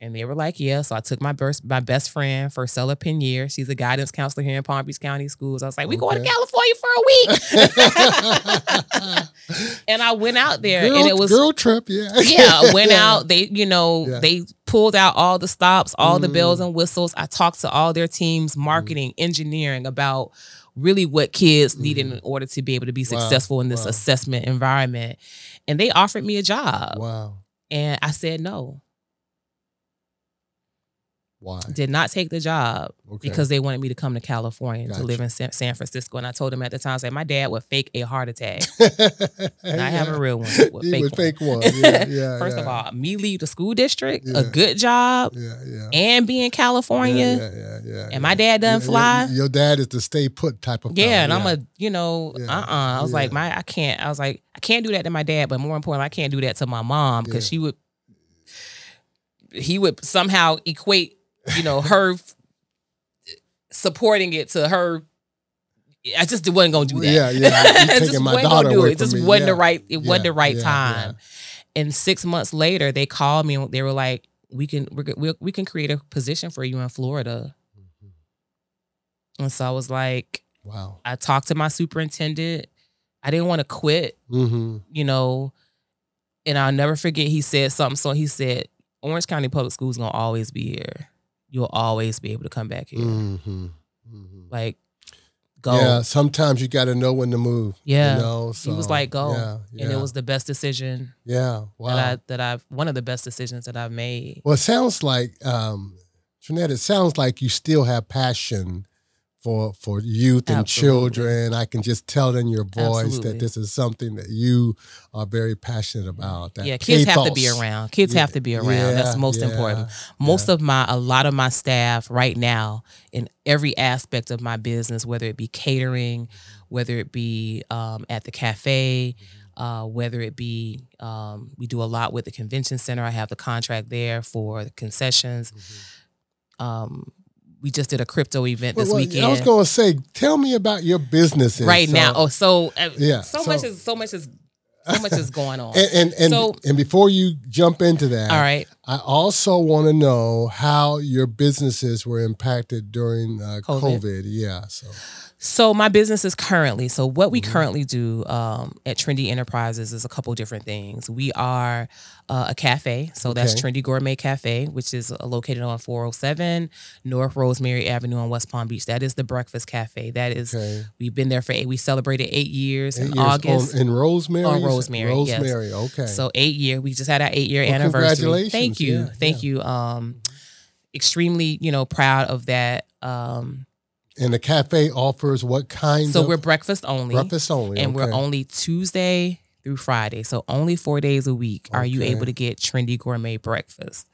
S4: And they were like, "Yeah." So I took my best my best friend, Fircella Pinier. She's a guidance counselor here in Palm Beach County Schools. I was like, "We going to California for a week," and I went out there,
S3: girl,
S4: and it was
S3: girl trip. Yeah.
S4: yeah, went
S3: Yeah.
S4: out. They, you know,
S3: Yeah.
S4: they pulled out all the stops, all the bells
S3: Mm.
S4: and whistles. I talked to all their teams, marketing, engineering, about really what kids needed in order to be able to be
S3: Mm. Wow,
S4: successful in this
S3: wow.
S4: assessment environment. And they offered me a job,
S3: Wow.
S4: and I said no.
S3: Why?
S4: Did not take the job
S3: Okay.
S4: because they wanted me to come to California
S3: Gotcha.
S4: to live in San, Francisco. And I told them at the time, I said my dad would fake a heart attack. And I have a real one. Would
S3: He
S4: fake
S3: would
S4: one.
S3: fake one. Yeah. Yeah.
S4: First
S3: yeah.
S4: of all, me leave the school district,
S3: Yeah.
S4: a good job,
S3: Yeah. Yeah.
S4: and be in California.
S3: Yeah, yeah, yeah, yeah,
S4: And my dad doesn't fly.
S3: Your, dad is the stay put type of
S4: Yeah, and I'm a, you know,
S3: Yeah,
S4: uh, uh I was like, my, I can't. I was like, I can't do that to my dad, but more important, I can't do that to my mom because
S3: Yeah.
S4: she would, he would somehow equate, you know, her supporting it to her. I just wasn't gonna do that.
S3: Yeah, yeah. You
S4: I
S3: taking
S4: just
S3: my
S4: wasn't
S3: daughter
S4: gonna do
S3: away
S4: it. Just
S3: me.
S4: wasn't the right. It wasn't the right
S3: yeah,
S4: time. And six months later, they called me and they were like, "We can, we're, we we can create a position for you in Florida." And so I was like,
S3: Wow.
S4: I talked to my superintendent. I didn't want to quit,
S3: Mm-hmm.
S4: you know. And I'll never forget he said something. So he said, Orange County Public Schools gonna always be here. You'll always be able to come back here.
S3: Mm-hmm. mm-hmm.
S4: Like, go.
S3: Yeah, sometimes you got to know when to move.
S4: Yeah.
S3: you know.
S4: he was like, go.
S3: Yeah,
S4: And it was the best decision
S3: yeah. Wow.
S4: that I that I've one of the best decisions that I've made.
S3: well, it sounds like, um, Trinnette, it sounds like you still have passion for for youth and
S4: Absolutely.
S3: children. I can just tell in your voice
S4: Absolutely.
S3: that this is something that you are very passionate about. That
S4: Yeah, kids have to be around. Kids
S3: Yeah,
S4: have to be around. That's most
S3: yeah,
S4: important. Most of my, a lot of my staff right now in every aspect of my business, whether it be catering, whether it be um, at the cafe, uh, whether it be, um, we do a lot with the convention center. I have the contract there for the concessions. Um, we just did a crypto event
S3: Well,
S4: this
S3: well,
S4: weekend.
S3: I was going to say, tell me about your businesses
S4: right
S3: So-
S4: now. Oh, so uh,
S3: Yeah,
S4: so,
S3: so-
S4: much is so much is so much is going on.
S3: And and and,
S4: So-
S3: and before you jump into that,
S4: All right.
S3: I also want to know how your businesses were impacted during uh,
S4: COVID.
S3: COVID. Yeah, so
S4: So my business is currently so what
S3: Mm-hmm.
S4: we currently do um, at Trindy Enterprises is a couple different things. We are uh, a cafe, so that's Trindy Gourmet Cafe, which is uh, located on 407 North Rosemary Avenue on West Palm Beach. That is the breakfast cafe. That is
S3: okay.
S4: we've been there for eight. We celebrated eight years
S3: Eight
S4: in
S3: years
S4: August.
S3: on, in Rosemary.
S4: On
S3: said?
S4: Rosemary, yes.
S3: Rosemary. Okay.
S4: So eight year. We just had our eight year
S3: Well,
S4: anniversary.
S3: congratulations.
S4: Thank you.
S3: Yeah,
S4: Thank you. Um, extremely, you know, proud of that. Um,
S3: and the cafe offers what kind
S4: so
S3: of
S4: we're breakfast only.
S3: breakfast only,
S4: and we're only Tuesday through Friday. So only four days a week are you
S3: Okay.
S4: able to get Trindy Gourmet breakfast.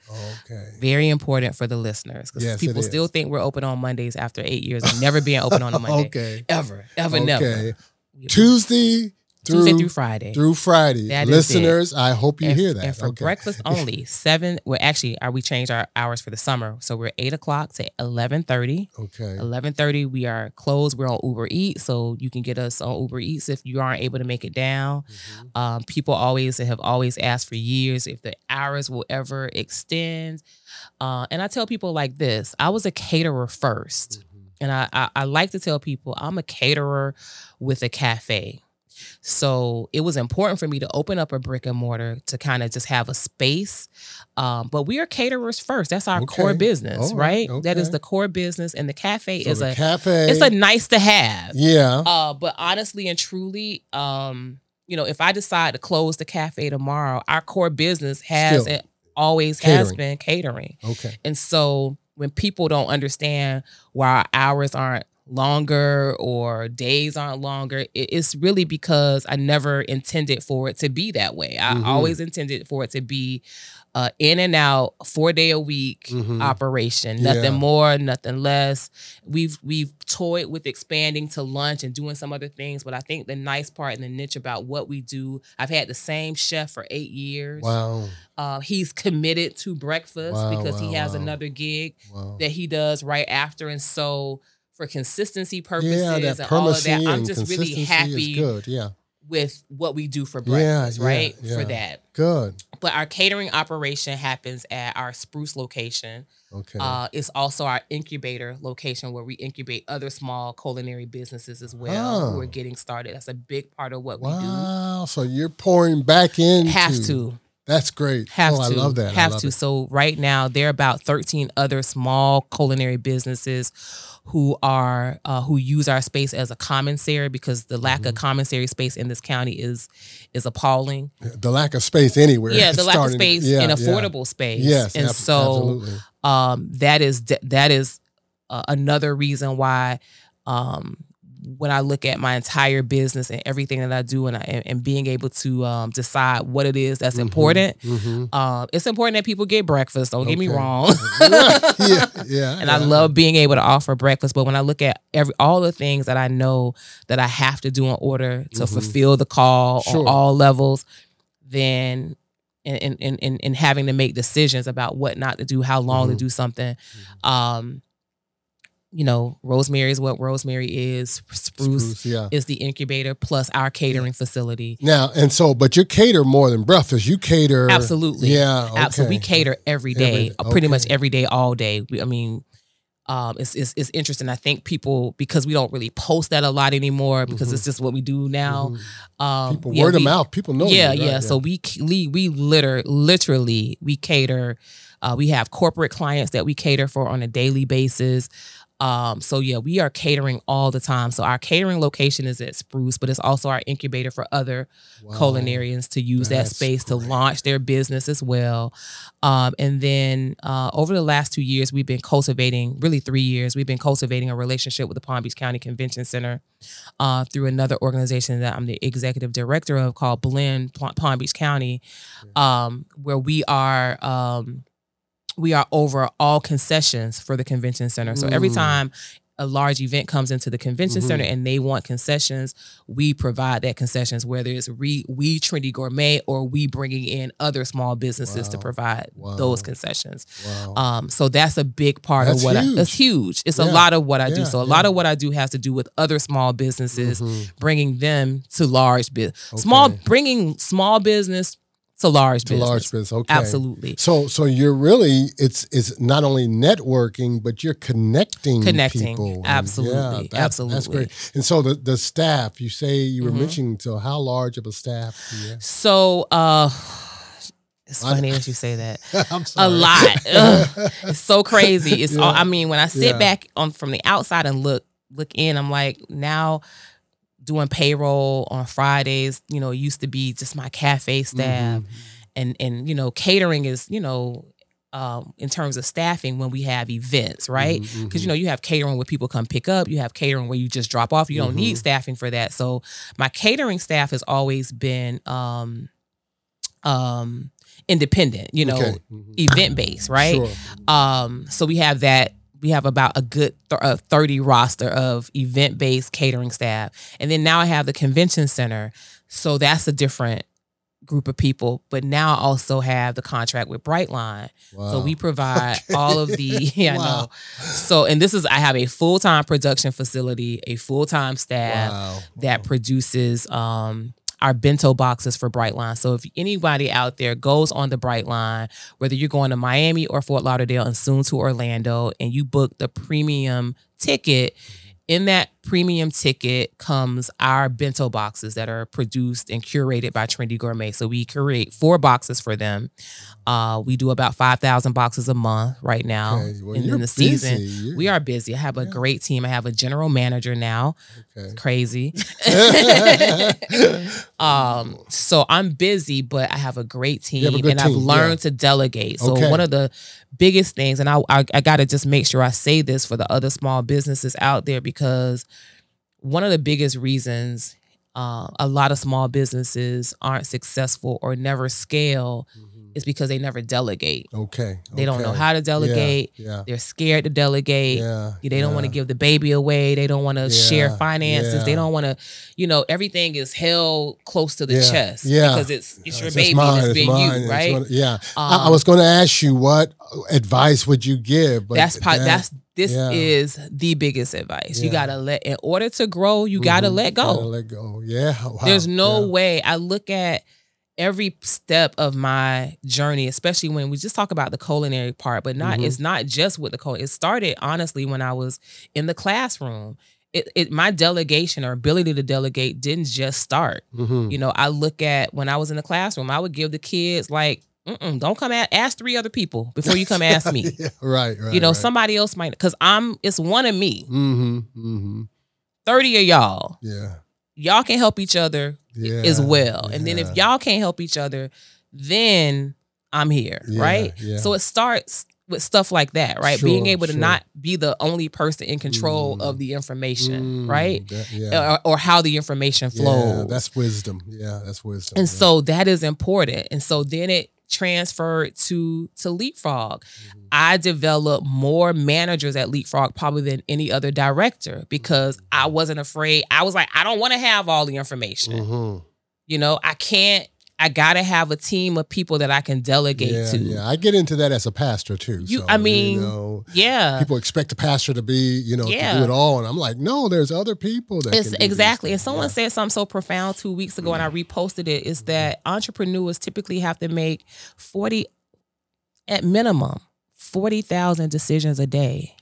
S3: okay.
S4: Very important for the listeners because
S3: Yes, it
S4: people still
S3: is.
S4: think we're open on Mondays after eight years of never being open on a Monday.
S3: Okay.
S4: Ever, ever,
S3: okay.
S4: never.
S3: Tuesday through
S4: Tuesday through Friday.
S3: through Friday.
S4: That.
S3: Listeners, I hope you
S4: and,
S3: hear that.
S4: and for
S3: okay.
S4: breakfast only, seven. Well, actually, are we changed our hours for the summer? So we're eight o'clock to eleven thirty.
S3: Okay.
S4: Eleven thirty, we are closed. We're on Uber Eats, so you can get us on Uber Eats if you aren't able to make it down.
S3: Mm-hmm.
S4: Um, people always have always asked for years if the hours will ever extend. Uh, and I tell people like this: I was a caterer 1st and I, I I like to tell people I'm a caterer with a cafe. So it was important for me to open up a brick and mortar to kind of just have a space. Um, but we are caterers first. That's our core business,
S3: All right.
S4: right? That is the core business, and the cafe
S3: So
S4: is
S3: the
S4: a
S3: cafe.
S4: it's a nice to have.
S3: yeah.
S4: Uh, but honestly and truly, um, you know, if I decide to close the cafe tomorrow, our core business has
S3: Still.
S4: and always has been catering.
S3: okay.
S4: And so when people don't understand why our hours aren't longer or days aren't longer, it's really because I never intended for it to be that way. I
S3: Mhm.
S4: always intended for it to be uh, in and out, four day a week
S3: Mhm.
S4: operation.
S3: Yeah.
S4: Nothing more, nothing less. We've we've toyed with expanding to lunch and doing some other things, but I think the nice part and the niche about what we do, I've had the same chef for eight years.
S3: Wow.
S4: Uh, he's committed to breakfast
S3: Wow,
S4: because he has
S3: wow.
S4: another gig
S3: Wow.
S4: that he does right after. And so, for consistency purposes
S3: yeah,
S4: and all of that, I'm just really happy
S3: good. Yeah.
S4: with what we do for breakfast,
S3: yeah,
S4: right?
S3: yeah.
S4: For that.
S3: Good.
S4: But our catering operation happens at our Spruce location.
S3: Okay.
S4: Uh, it's also our incubator location where we incubate other small culinary businesses as well who
S3: Oh.
S4: are getting started. That's a big part of what we do.
S3: wow. So you're pouring back in.
S4: Have to.
S3: That's great.
S4: Have
S3: oh,
S4: to.
S3: I love that. I
S4: Have
S3: love
S4: to.
S3: it.
S4: So right now there are about 13 other small culinary businesses who are uh, who use our space as a commissary because the lack
S3: Mm-hmm.
S4: of commissary space in this county is is appalling.
S3: The lack of space anywhere.
S4: Yeah, the lack of space
S3: yeah,
S4: and
S3: yeah.
S4: affordable space.
S3: Yes.
S4: and
S3: ab-
S4: so
S3: absolutely.
S4: um, that is that is uh, another reason why um, when I look at my entire business and everything that I do and I, and, and being able to um, decide what it is that's important,
S3: Mhm.
S4: um, it's important that people get breakfast. Don't get me wrong.
S3: yeah, yeah.
S4: and I love being able to offer breakfast. But when I look at every all the things that I know that I have to do in order to
S3: Mhm.
S4: fulfill the call
S3: Sure.
S4: on all levels, then and and, and and having to make decisions about what not to do, how long to do something. Um, you know, Rosemary is what Rosemary is. Spruce,
S3: Spruce, yeah.
S4: is the incubator plus our catering facility.
S3: Now and so, but you cater more than breakfast. You cater
S4: Absolutely.
S3: Yeah, okay.
S4: Absolutely. We cater every day,
S3: Every-
S4: uh, pretty much every day, all day. We, I mean, um, it's, it's it's interesting. I think people because we don't really post that a lot anymore because it's just what we do now. Um,
S3: Mm-hmm. People
S4: yeah,
S3: word of mouth. People know. you,
S4: yeah,
S3: right?
S4: yeah. So we we we liter literally we cater. Uh, we have corporate clients that we cater for on a daily basis. Um, so yeah, we are catering all the time. So our catering location is at Spruce, but it's also our incubator for other culinarians to use that
S3: That's
S4: space to launch their business as well. Um, and then uh, over the last two years, we've been cultivating, really three years, we've been cultivating a relationship with the Palm Beach County Convention Center uh, through another organization that I'm the executive director of called Blend Palm Beach County, um, where we are. We are over all concessions for the convention center. So every
S3: Mm.
S4: time a large event comes into the convention
S3: Mhm.
S4: center and they want concessions, we provide that concessions, whether it's re, we Trindy Gourmet or we bringing in other small businesses to provide
S3: Wow.
S4: those concessions.
S3: Wow.
S4: Um, so that's a big part
S3: That's
S4: of what I,
S3: huge.
S4: that's huge. It's a lot of what I do. So a
S3: yeah.
S4: lot of what I do has to do with other small businesses,
S3: Mhm.
S4: bringing them to large business, small, bringing small business to large
S3: To
S4: business.
S3: large business. Okay.
S4: Absolutely.
S3: So so you're really it's it's not only networking but you're connecting
S4: Connecting.
S3: people. And
S4: Absolutely.
S3: yeah, that's, That's great. And so the the staff you say you were
S4: Mhm.
S3: mentioning so how large of a staff do you have?
S4: So uh it's funny that you say that.
S3: I'm
S4: A lot. Ugh. it's so crazy. It's all I mean, when I sit
S3: Yeah.
S4: back on from the outside and look look in, I'm like, now doing payroll on Fridays, you know, it used to be just my cafe staff.
S3: Mhm.
S4: And and you know, catering is, you know, um, in terms of staffing when we have events, right? Because
S3: mhm.
S4: you know you have catering where people come pick up you have catering where you just drop off you don't need
S3: Mhm.
S4: staffing for that so my catering staff has always been um um independent you know
S3: Okay. Mhm.
S4: event based right
S3: Sure.
S4: um so we have that we have about a good th- uh, 30 roster of event based catering staff. And then now i have the convention center. So that's a different group of people. But now i also have the contract with brightline. So we provide all of the yeah I
S3: Wow.
S4: know. So and this is I have a full time production facility, a full time staff
S3: Wow.
S4: that produces um our bento boxes for Brightline. So if anybody out there goes on the Brightline, whether you're going to Miami or Fort Lauderdale and soon to Orlando, and you book the premium ticket, in that premium ticket comes our bento boxes that are produced and curated by Trindy Gourmet. So we create four boxes for them. Uh, we do about five thousand boxes a month right now.
S3: Okay. Well,
S4: and
S3: you're
S4: in the season,
S3: busy. You-
S4: we are busy. I have a great team. I have a general manager now.
S3: Okay.
S4: Crazy. um, so I'm busy, but I have a great team,
S3: a
S4: and I've learned
S3: yeah.
S4: to delegate. So
S3: Okay.
S4: one of the biggest things, and I I, I got to just make sure I say this for the other small businesses out there because one of the biggest reasons uh, a lot of small businesses aren't successful or never scale is because they never delegate.
S3: Okay.
S4: They don't know how to delegate.
S3: Yeah.
S4: They're scared to delegate.
S3: Yeah.
S4: They don't want to give the baby away. They don't want to share
S3: Yeah,
S4: finances. They don't want to, you know, everything is held close to the
S3: Yeah,
S4: chest
S3: yeah.
S4: because it's it's your
S3: It's
S4: baby
S3: mine,
S4: and it's
S3: it's
S4: being
S3: mine,
S4: you, right?
S3: one- yeah. I, I
S4: Um,
S3: was going to ask you what advice would you give, but
S4: that's
S3: that-
S4: That's this
S3: yeah.
S4: is the biggest advice. You gotta let in order to grow. You gotta
S3: Mhm.
S4: let go.
S3: Gotta let go. Yeah. Wow.
S4: There's no
S3: Yeah.
S4: way. I look at every step of my journey, especially when we just talk about the culinary part, but not
S3: Mhm.
S4: it's not just with the cul. It started honestly when I was in the classroom. It, it my delegation or ability to delegate didn't just start.
S3: Mhm.
S4: You know, I look at when I was in the classroom, I would give the kids like, Mm-mm, don't come at ask three other people before you come ask me.
S3: yeah, right, right.
S4: you know,
S3: right.
S4: somebody else might because I'm it's one of me,
S3: Mm-hmm. Mm-hmm.
S4: 30 of y'all.
S3: Yeah.
S4: Y'all can help each other
S3: Yeah.
S4: as well. And then if y'all can't help each other, then I'm here,
S3: Yeah,
S4: right?
S3: yeah.
S4: So it starts with stuff like that, right? Being
S3: Sure,
S4: able to
S3: sure.
S4: not be the only person in control
S3: Mm.
S4: of the information,
S3: Mm,
S4: right?
S3: that- yeah.
S4: Or, or how the information
S3: Yeah,
S4: flows.
S3: that's wisdom. Yeah, that's wisdom.
S4: and
S3: yeah.
S4: so that is important. And so then it transferred to to Leapfrog.
S3: Mm-hmm.
S4: I developed more managers at Leapfrog probably than any other director because
S3: Mm-hmm.
S4: I wasn't afraid. I was like, I don't want to have all the information.
S3: Mhm.
S4: You know, I can't. I gotta have a team of people that I can delegate
S3: yeah,
S4: to.
S3: yeah, I get into that as a pastor too.
S4: You-
S3: so,
S4: I mean,
S3: you know,
S4: Yeah.
S3: people expect a pastor to be, you know, to do it all, and I'm like, no, there's other people that
S4: It's exactly. And someone
S3: Yeah.
S4: said something so profound two weeks ago, and I reposted it. Is that entrepreneurs typically have to make forty, at minimum, forty thousand decisions a day.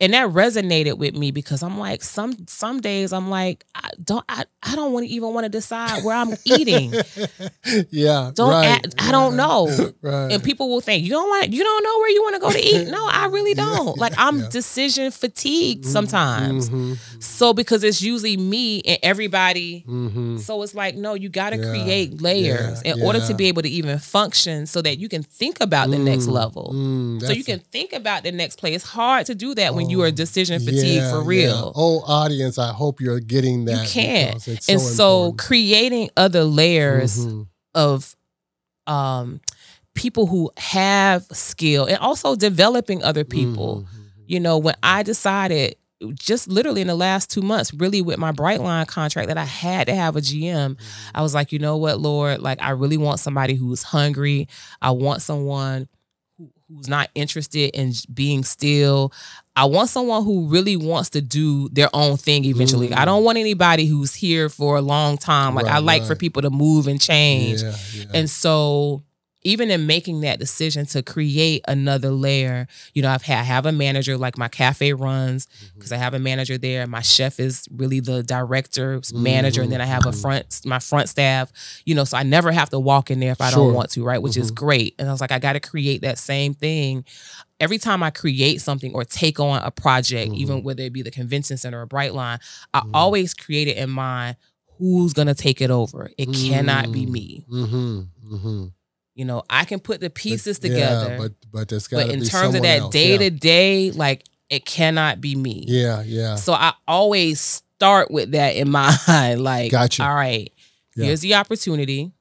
S4: And that resonated with me because I'm like some some days I'm like I don't I, I don't want to even want to decide where I'm eating.
S3: yeah.
S4: Don't
S3: right,
S4: act, I don't know.
S3: Right.
S4: And people will think you don't want you don't know where you want to go to eat. No, I really don't. like I'm
S3: yeah.
S4: decision fatigued sometimes.
S3: Mhm,
S4: So because it's usually me and everybody.
S3: mhm.
S4: So it's like no, you got to
S3: Yeah,
S4: create layers
S3: yeah,
S4: in order to be able to even function so that you can think about the next
S3: Mm,
S4: level.
S3: mm,
S4: So you can think about the next play. It's hard to do that when you are decision fatigued
S3: Yeah,
S4: for
S3: yeah.
S4: real.
S3: Oh, audience, I hope you're getting that.
S4: you can't.
S3: It's
S4: and
S3: so,
S4: so creating other layers
S3: Mhm.
S4: of um people who have skill and also developing other people.
S3: Mhm.
S4: You know, when I decided just literally in the last two months, really with my Brightline contract that I had to have a GM, I was like, you know what, Lord, like I really want somebody who's hungry. I want someone who's not interested in being still. I want someone who really wants to do their own thing eventually. I don't mm. want anybody who's here for a long time. Like I
S3: Right,
S4: like for people to move and change.
S3: Yeah, yeah.
S4: And so even in making that decision to create another layer, you know, I've had I have a manager like my cafe runs
S3: Mm-hmm.
S4: because I have a manager there. My chef is really the director, manager, and then I have a
S3: Mhm.
S4: front my front staff. You know, so I never have to walk in there if I
S3: Sure.
S4: don't want to, right? Which is
S3: Mhm.
S4: great. And I was like, I got to create that same thing. Every time I create something or take on a project,
S3: Mm-hmm.
S4: even whether it be the convention center or Brightline, I always create it in mind who's gonna take it over. It cannot be
S3: Mm.
S4: me. You know, I can put the pieces
S3: But-
S4: together,
S3: Yeah, but but there's got
S4: but in terms of that day to day, like it cannot be me.
S3: Yeah, yeah.
S4: So I always start with that in mind. Like,
S3: Gotcha.
S4: all right,
S3: Yeah.
S4: here's the opportunity.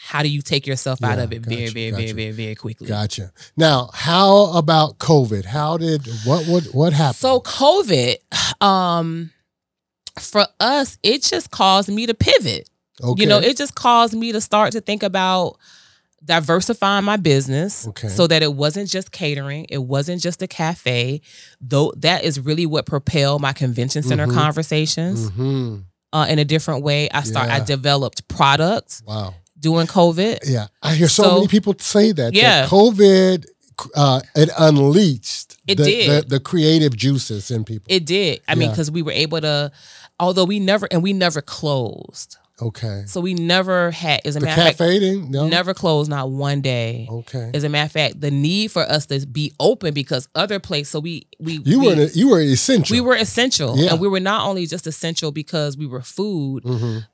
S4: How do you take yourself out of it very,
S3: gotcha,
S4: very, very,
S3: gotcha.
S4: very, very quickly?
S3: Gotcha. Now, how about COVID? How did what what what happened?
S4: So COVID, um, for us, it just caused me to pivot.
S3: okay.
S4: You know, it just caused me to start to think about diversifying my business
S3: Okay.
S4: so that it wasn't just catering, it wasn't just a cafe. Though that is really what propelled my convention center
S3: Mhm.
S4: conversations
S3: hmm
S4: uh, in a different way. I start I developed products
S3: Wow.
S4: during COVID.
S3: Yeah, I hear so,
S4: So-
S3: many people say that. that
S4: Yeah.
S3: COVID uh, it unleashed
S4: It
S3: the,
S4: did.
S3: The, the creative juices in people.
S4: It did. I mean, because we were able to, although we never and we never closed.
S3: Okay.
S4: So we never had, as a
S3: The
S4: matter of fact,
S3: didn't? No.
S4: never closed, not one day.
S3: Okay.
S4: As a matter of fact, the need for us to be open because other places, so we we
S3: You
S4: we,
S3: were you were essential.
S4: we were essential,
S3: Yeah.
S4: and we were not only just essential because we were food.
S3: Mhm.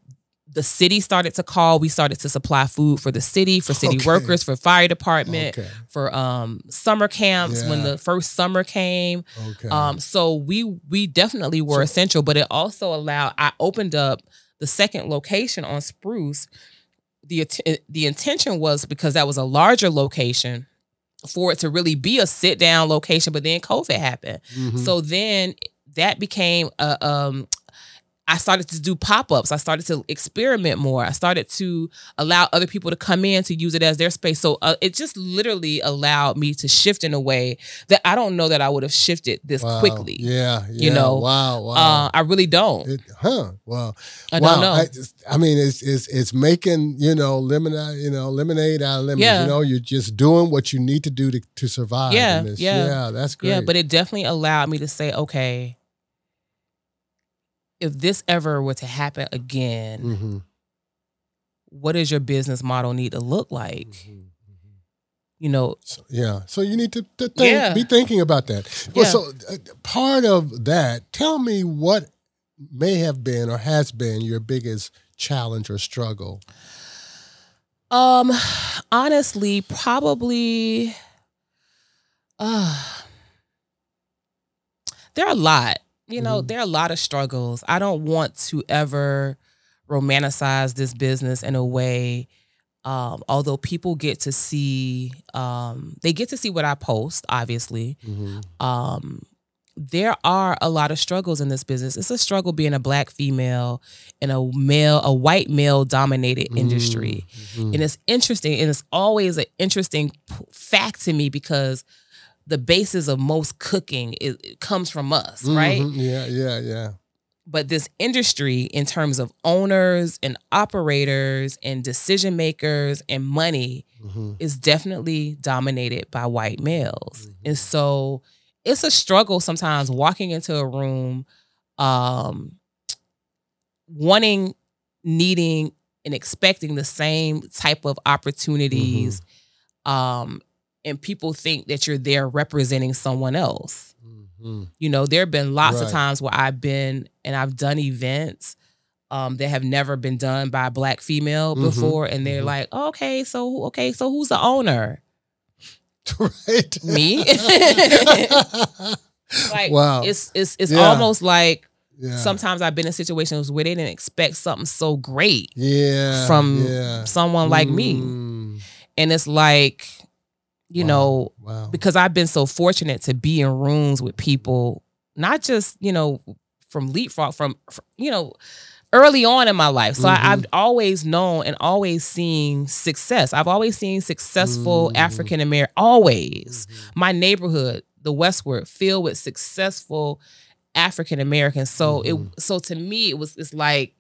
S4: The city started to call. We started to supply food for the city, for city
S3: Okay.
S4: workers, for fire department,
S3: Okay.
S4: for um summer camps when the first summer came.
S3: Okay.
S4: Um, so we we definitely were essential, but it also allowed. I opened up the second location on Spruce. The the intention was because that was a larger location for it to really be a sit down location, but then COVID happened.
S3: Mhm.
S4: So then that became a um I started to do pop-ups. I started to experiment more. I started to allow other people to come in to use it as their space. So uh, it just literally allowed me to shift in a way that I don't know that I would have shifted this
S3: Wow.
S4: quickly.
S3: Yeah,
S4: you know,
S3: Wow, wow.
S4: Uh, I really don't.
S3: It, huh? Wow.
S4: I
S3: wow.
S4: don't know.
S3: I, just- I mean, it's it's it's making you know lemonade, you know lemonade out of lemons.
S4: Yeah.
S3: You know, you're just doing what you need to do to to survive.
S4: Yeah,
S3: in this.
S4: yeah.
S3: yeah. That's great.
S4: Yeah, but it definitely allowed me to say, okay, if this ever were to happen again,
S3: Mhm,
S4: what does your business model need to look like?
S3: mhm.
S4: You know,
S3: So, yeah. So you need to, to think,
S4: Yeah.
S3: be thinking about that. Well,
S4: Yeah.
S3: so uh, part of that, tell me what may have been or has been your biggest challenge or struggle.
S4: Um, honestly, probably. Uh, there are a lot. You know,
S3: Mhm.
S4: there are a lot of struggles. I don't want to ever romanticize this business in a way. Um, although people get to see, um, they get to see what I post. Obviously,
S3: Mhm.
S4: um, there are a lot of struggles in this business. It's a struggle being a black female in a male, a white male dominated industry.
S3: Mhm.
S4: And it's interesting, and it's always an interesting fact to me because the basis of most cooking is, comes from us, right?
S3: Mhm. Yeah, yeah, yeah.
S4: But this industry, in terms of owners and operators and decision makers and money,
S3: Mhm.
S4: is definitely dominated by white males. And so it's a struggle sometimes walking into a room, um, wanting, needing, and expecting the same type of opportunities. Um, and people think that you're there representing someone else.
S3: Mhm.
S4: You know, there have been lots
S3: Right.
S4: of times where I've been and I've done events um, that have never been done by a black female
S3: Mhm.
S4: before, and they're
S3: Mhm.
S4: like, "Okay, so okay, so who's the owner?
S3: right.
S4: Me." like,
S3: wow.
S4: it's it's it's
S3: Yeah.
S4: almost like
S3: yeah.
S4: sometimes I've been in situations where they didn't expect something so great
S3: yeah.
S4: from
S3: yeah.
S4: someone like me,
S3: Mm.
S4: and it's like, you
S3: Wow.
S4: know,
S3: Wow.
S4: because I've been so fortunate to be in rooms with people, not just you know from leapfrog, from, fr- you know early on in my life. So
S3: Mhm.
S4: I, I've always known and always seen success. I've always seen successful
S3: Mhm.
S4: African American. Always,
S3: Mhm.
S4: my neighborhood, the Westward, filled with successful African Americans. So it so to me it was it's like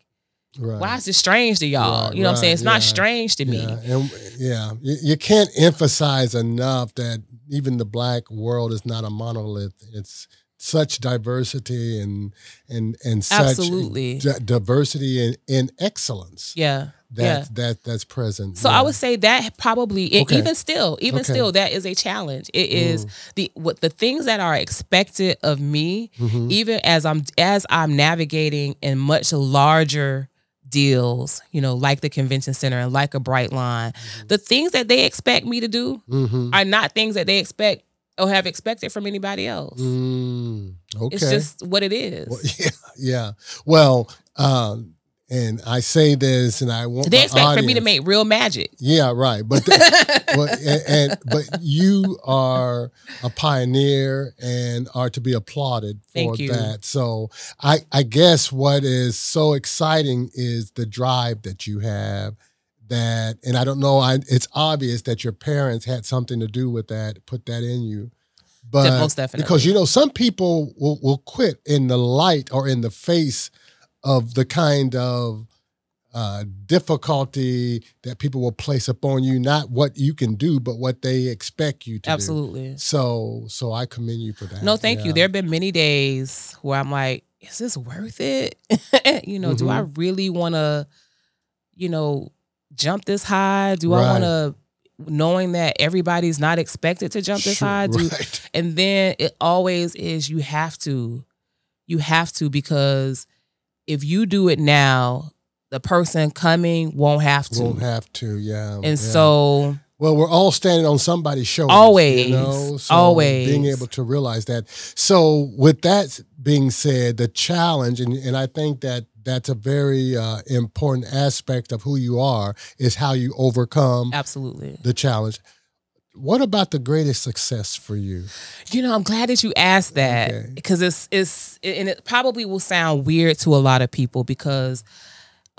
S3: Right.
S4: why is it strange to y'all?
S3: Right,
S4: you know what I'm saying?
S3: right,
S4: It's not strange to me.
S3: Yeah, and yeah, you, you can't emphasize enough that even the black world is not a monolith. It's such diversity and and and such
S4: Absolutely.
S3: di- diversity and, and excellence
S4: Yeah.
S3: that
S4: yeah.
S3: that that's present.
S4: So
S3: yeah.
S4: I would say that probably and
S3: Okay.
S4: even still, even
S3: Okay.
S4: still, that is a challenge. It is
S3: Mm.
S4: the what the things that are expected of me,
S3: Mhm.
S4: even as I'm as I'm navigating in much larger deals, you know, like the convention center and like a Brightline,
S3: Mm-hmm.
S4: the things that they expect me to do
S3: Mhm.
S4: are not things that they expect or have expected from anybody else.
S3: Mm, okay.
S4: It's just what it is.
S3: Well, yeah, yeah. Well, um, and I say this, and I want
S4: they expect for me to make real magic.
S3: Yeah, right. But the, well, and, and but you are a pioneer and are to be applauded for that. So I I guess what is so exciting is the drive that you have. That and I don't know. I it's obvious that your parents had something to do with that. Put that in you. But
S4: most definitely.
S3: because you know some people will, will quit in the light or in the face of the kind of uh, difficulty that people will place upon you, not what you can do, but what they expect you to do.
S4: Absolutely.
S3: So, so I commend you for that.
S4: No, thank you. There have been many days where I'm like, is this worth it? you know, do I
S3: Mm-hmm.
S4: really want to, you know, jump this high? Do I want to, knowing that everybody's not expected to jump this
S3: Sure,
S4: high? Do,
S3: right.
S4: And then it always is you have to, you have to because if you do it now, the person coming won't have to.
S3: Won't have to, yeah.
S4: and
S3: yeah.
S4: so
S3: well, we're all standing on somebody's shoulders.
S4: Always,
S3: you know? So
S4: always.
S3: being able to realize that. So, with that being said, the challenge, and, and I think that that's a very uh, important aspect of who you are, is how you overcome
S4: absolutely.
S3: the challenge. What about the greatest success for you?
S4: You know, I'm glad that you asked that
S3: Okay.
S4: because it's it's and it probably will sound weird to a lot of people because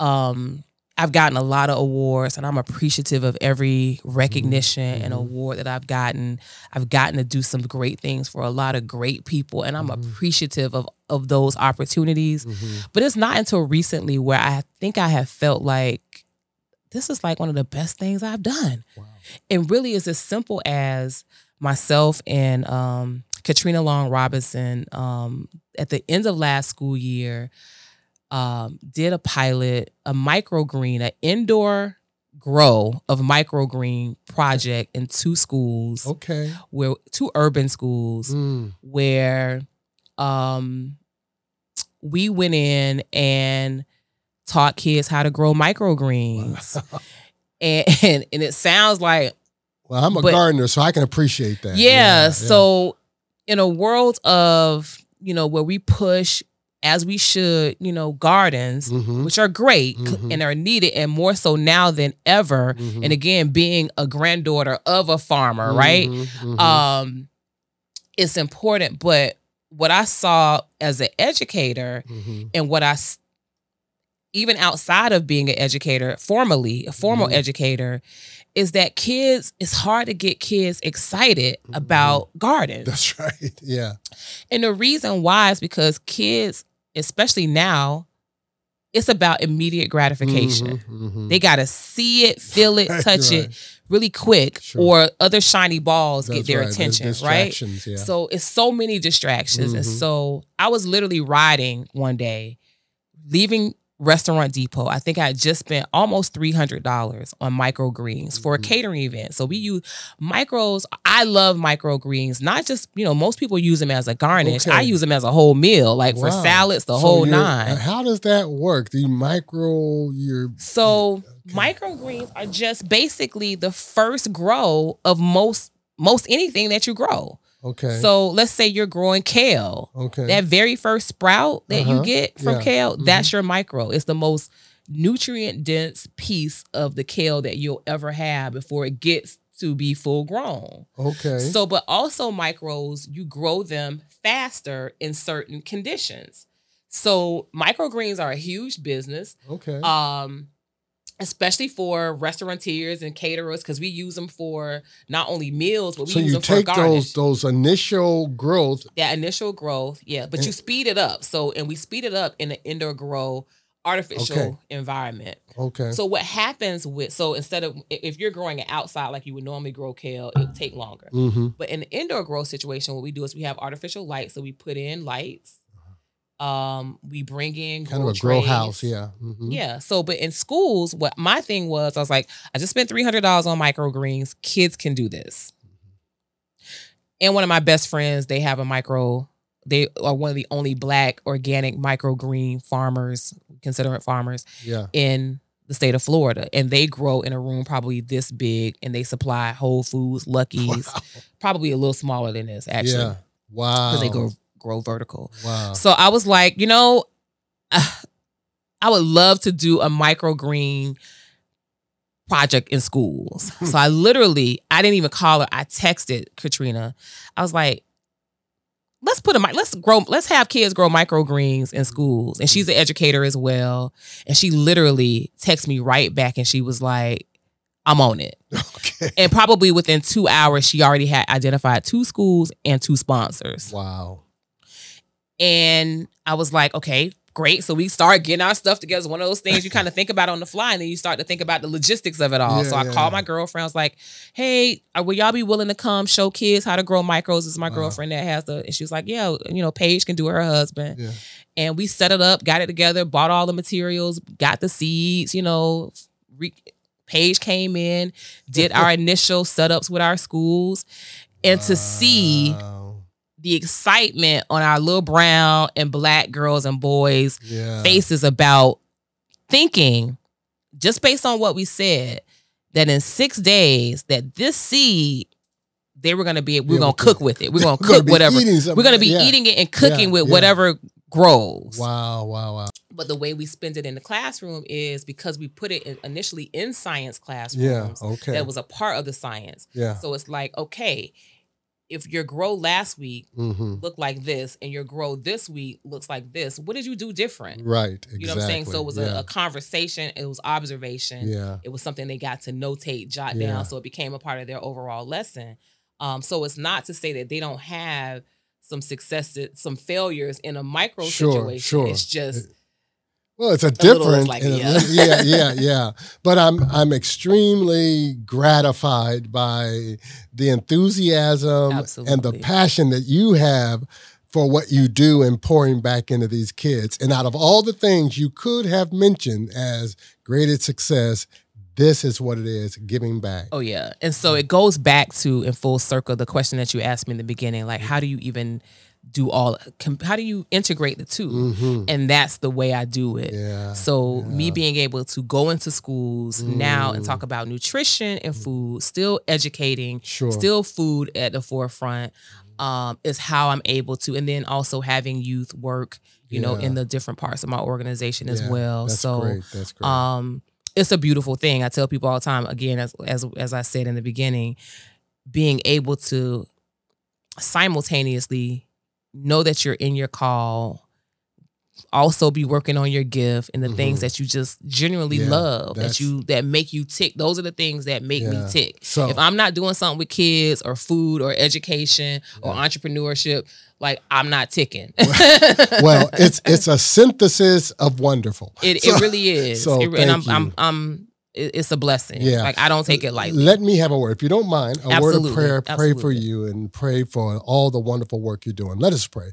S4: um I've gotten a lot of awards and I'm appreciative of every recognition and
S3: Mhm.
S4: award that I've gotten. I've gotten to do some great things for a lot of great people and I'm
S3: Mhm.
S4: appreciative of of those opportunities.
S3: Mhm.
S4: But it's not until recently where I think I have felt like this is like one of the best things I've done.
S3: Wow.
S4: And really is as simple as myself and um, Katrina Long Robinson um, at the end of last school year um, did a pilot, a microgreen, an indoor grow of microgreen project in two schools,
S3: Okay.
S4: where two urban schools
S3: Mm.
S4: where um we went in and taught kids how to grow microgreens. And, and and it sounds like
S3: Well, I'm a
S4: But-
S3: gardener, so I can appreciate that.
S4: yeah, so in a world of, you know, where we push as we should, you know, gardens,
S3: Mhm.
S4: which are great
S3: Mhm.
S4: and are needed and more so now than ever.
S3: Mhm.
S4: And again, being a granddaughter of a farmer, right?
S3: Mhm, mhm.
S4: um it's important but what i saw as an educator
S3: Mhm.
S4: and what i even outside of being an educator formally a formal
S3: Mhm.
S4: educator is that kids it's hard to get kids excited
S3: Mm-hmm.
S4: about gardens
S3: That's right. Yeah.
S4: and the reason why is because kids especially now it's about immediate gratification
S3: Mhm, mhm.
S4: they got to see it feel it touch
S3: right.
S4: it really quick
S3: Sure.
S4: or other shiny balls
S3: That's
S4: get their
S3: right.
S4: Attention, right?
S3: Yeah.
S4: So it's so many distractions. And
S3: Mhm.
S4: so I was literally riding one day, leaving Restaurant Depot. I think I just spent almost $300 on microgreens for a
S3: Mhm.
S4: catering event. So we use micros. I love microgreens, not just, you know, most people use them as a garnish. I use them as a whole meal, like for salads, the
S3: So
S4: whole nine.
S3: How does that work? The micro your
S4: So microgreens are just basically the first grow of most most anything that you grow.
S3: Okay?
S4: So let's say you're growing kale.
S3: okay.
S4: That very first sprout that
S3: Uh-huh.
S4: you get from
S3: Yeah.
S4: kale, that's your micro. It's the most nutrient dense piece of the kale that you'll ever have before it gets to be full grown.
S3: okay.
S4: So, but also micros, you grow them faster in certain conditions. So, microgreens are a huge business
S3: okay.
S4: um especially for restaurateurs and caterers because we use them for not only meals but we
S3: so
S4: use
S3: you
S4: them for
S3: take
S4: garnish
S3: those those initial growth.
S4: yeah initial growth yeah but you speed it up so and we speed it up in an indoor grow artificial
S3: Okay.
S4: environment
S3: Okay.
S4: so what happens with so instead of if you're growing it outside like you would normally grow kale it would take longer
S3: mm-hmm.
S4: but in the indoor grow situation what we do is we have artificial lights so we put in lights um we bring in
S3: Kind of a grow house. Yeah. mhm.
S4: Yeah. So, but in schools, what my thing was, I was like, I just spent three hundred dollars on microgreens. Kids can do this. And one of my best friends, they have a micro. They are one of the only black organic microgreen farmers, considerate farmers,
S3: Yeah.
S4: in the state of Florida, and they grow in a room probably this big, and they supply Whole Foods, Lucky's,
S3: Wow.
S4: probably a little smaller than this actually,
S3: Yeah. Wow.
S4: because they grow grow vertical.
S3: Wow.
S4: So I was like, you know, I would love to do a microgreen project in schools. so I literally, I didn't even call her. I texted Katrina. I was like, let's put a mic, let's grow, let's have kids grow microgreens in schools. And she's an educator as well. And she literally texted me right back and she was like, I'm on it.
S3: Okay.
S4: And probably within two hours, she already had identified two schools and two sponsors.
S3: Wow.
S4: And I was like, okay, great. So we start getting our stuff together. It's one of those things you kind of think about on the fly, and then you start to think about the logistics of it all.
S3: Yeah,
S4: so I
S3: yeah,
S4: called
S3: yeah.
S4: my girlfriend. I was like, hey, uh, will y'all be willing to come show kids how to grow micros? This is my
S3: Uh-huh.
S4: girlfriend that has the, and she was like, yeah, you know, Paige can do her husband. And we set it up, got it together, bought all the materials, got the seeds, you know. Re- Paige came in, did our initial setups with our schools, and to see. The excitement on our little brown and black girls and boys'
S3: Yeah.
S4: faces about thinking, just based on what we said, that in six days that this seed they were gonna be we're
S3: Yeah,
S4: gonna
S3: we
S4: cook
S3: could-
S4: with it. We're gonna
S3: We're gonna
S4: cook whatever. We're gonna be
S3: Yeah.
S4: eating it and cooking
S3: Yeah,
S4: with
S3: yeah.
S4: whatever grows.
S3: Wow. Wow. Wow.
S4: But the way we spend it in the classroom is because we put it in, initially in science classrooms.
S3: Yeah. Okay.
S4: That was a part of the science.
S3: yeah.
S4: So it's like, okay, if your grow last week
S3: Mm-hmm.
S4: looked like this and your grow this week looks like this, what did you do different?
S3: Right. Exactly.
S4: You know what I'm saying? So it was
S3: yeah.
S4: a, a conversation, it was observation,
S3: yeah.
S4: it was something they got to notate, jot
S3: Yeah.
S4: down, so it became a part of their overall lesson. Um, so it's not to say that they don't have some successes, some failures in a micro
S3: Sure,
S4: situation.
S3: sure.
S4: It's just
S3: Well, it's a
S4: little
S3: different,
S4: like, yeah.
S3: yeah, yeah, yeah. But I'm I'm extremely gratified by the enthusiasm and the passion that you have for what you do and pouring back into these kids. And out of all the things you could have mentioned as greatest success, this is what it is: giving back.
S4: Oh yeah. And so it goes back to in full circle the question that you asked me in the beginning, like mm. how do you even do all com- how do you integrate the 2
S3: Mhm.
S4: And that's the way I do it.
S3: Yeah.
S4: So me being able to go into schools now and
S3: Mm.
S4: talk about nutrition and food, still educating,
S3: Sure.
S4: still food at the forefront, um, is how I'm able to, and then also having youth work, you know, in the different parts of my organization as
S3: Yeah,
S4: well.
S3: That's
S4: so
S3: great. That's great.
S4: um it's a beautiful thing i tell people all the time again as as as i said in the beginning being able to simultaneously know that you're in your call also be working on your gift and the things
S3: Mhm.
S4: that you just genuinely
S3: Yeah,
S4: love that you that make you tick those are the things that make me tick
S3: so
S4: if i'm not doing something with kids or food or education or entrepreneurship like i'm not ticking
S3: well, it's it's a synthesis of wonderful.
S4: It,
S3: So-
S4: it really is.
S3: so
S4: It and I'm, I'm. I'm it's a blessing.
S3: Yeah.
S4: Like I don't take it lightly.
S3: Let me have a word. If you don't mind, a word of prayer. Pray for you and pray for all the wonderful work you're doing. Let us pray.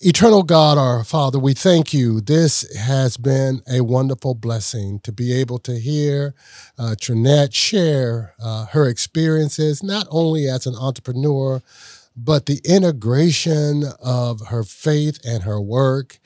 S3: Eternal God, our Father, we thank you. This has been a wonderful blessing to be able to hear uh, Trinnette share uh, her experiences, not only as an entrepreneur, but the integration of her faith and her work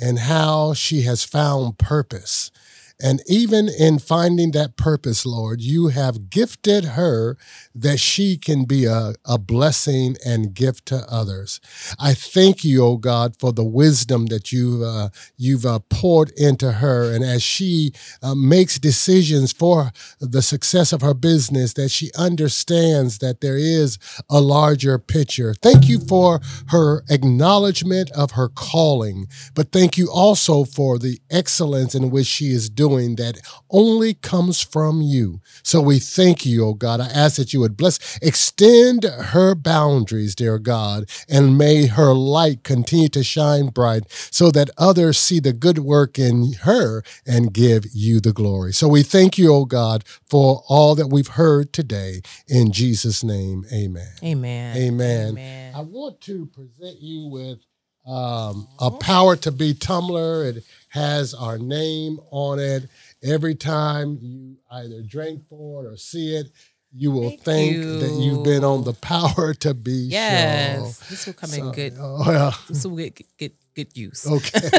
S3: and how she has found purpose. And even in finding that purpose, Lord, you have gifted her that she can be a, a blessing and gift to others. I thank you, oh God, for the wisdom that you've, uh, you've uh, poured into her. And as she uh, makes decisions for the success of her business, that she understands that there is a larger picture. Thank you for her acknowledgement of her calling, but thank you also for the excellence in which she is doing that only comes from you. So we thank you, oh God. I ask that you would bless, extend her boundaries, dear God, and may her light continue to shine bright so that others see the good work in her and give you the glory. So we thank you, oh God, for all that we've heard today. In Jesus' name, amen.
S4: Amen.
S3: Amen.
S4: Amen.
S3: I want to present you with um, a power to be tumbler. It has our name on it. Every time you either drink for it or see it, you will
S4: Thank
S3: think that you've been on the power to be
S4: Yes.
S3: show.
S4: This will come
S3: So-
S4: in good.
S3: Oh, well,
S4: This will get good good use.
S3: okay.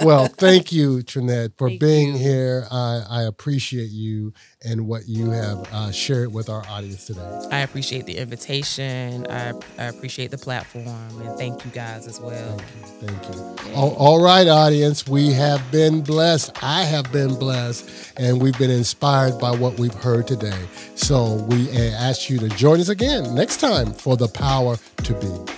S3: well, thank you, Trinnette, for
S4: Thank
S3: being
S4: you.
S3: here. I, I appreciate you and what you have uh, shared with our audience today.
S4: I appreciate the invitation. I, I appreciate the platform, and thank you guys as well.
S3: Thank you. All, all right, audience, we have been blessed. I have been blessed, and we've been inspired by what we've heard today. So we uh, ask you to join us again next time for the power to be.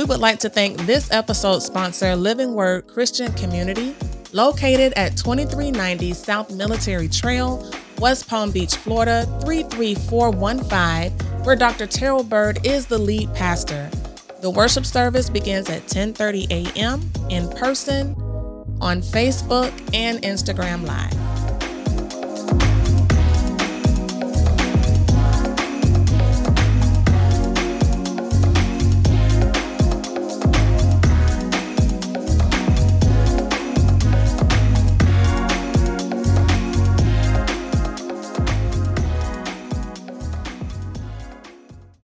S1: We would like to thank this episode's sponsor, Living Word Christian Community, located at 2390 South Military Trail, West Palm Beach, Florida 33415, where Dr. Terrell Bird is the lead pastor. The worship service begins at 10:30 a.m. in person on Facebook and Instagram Live.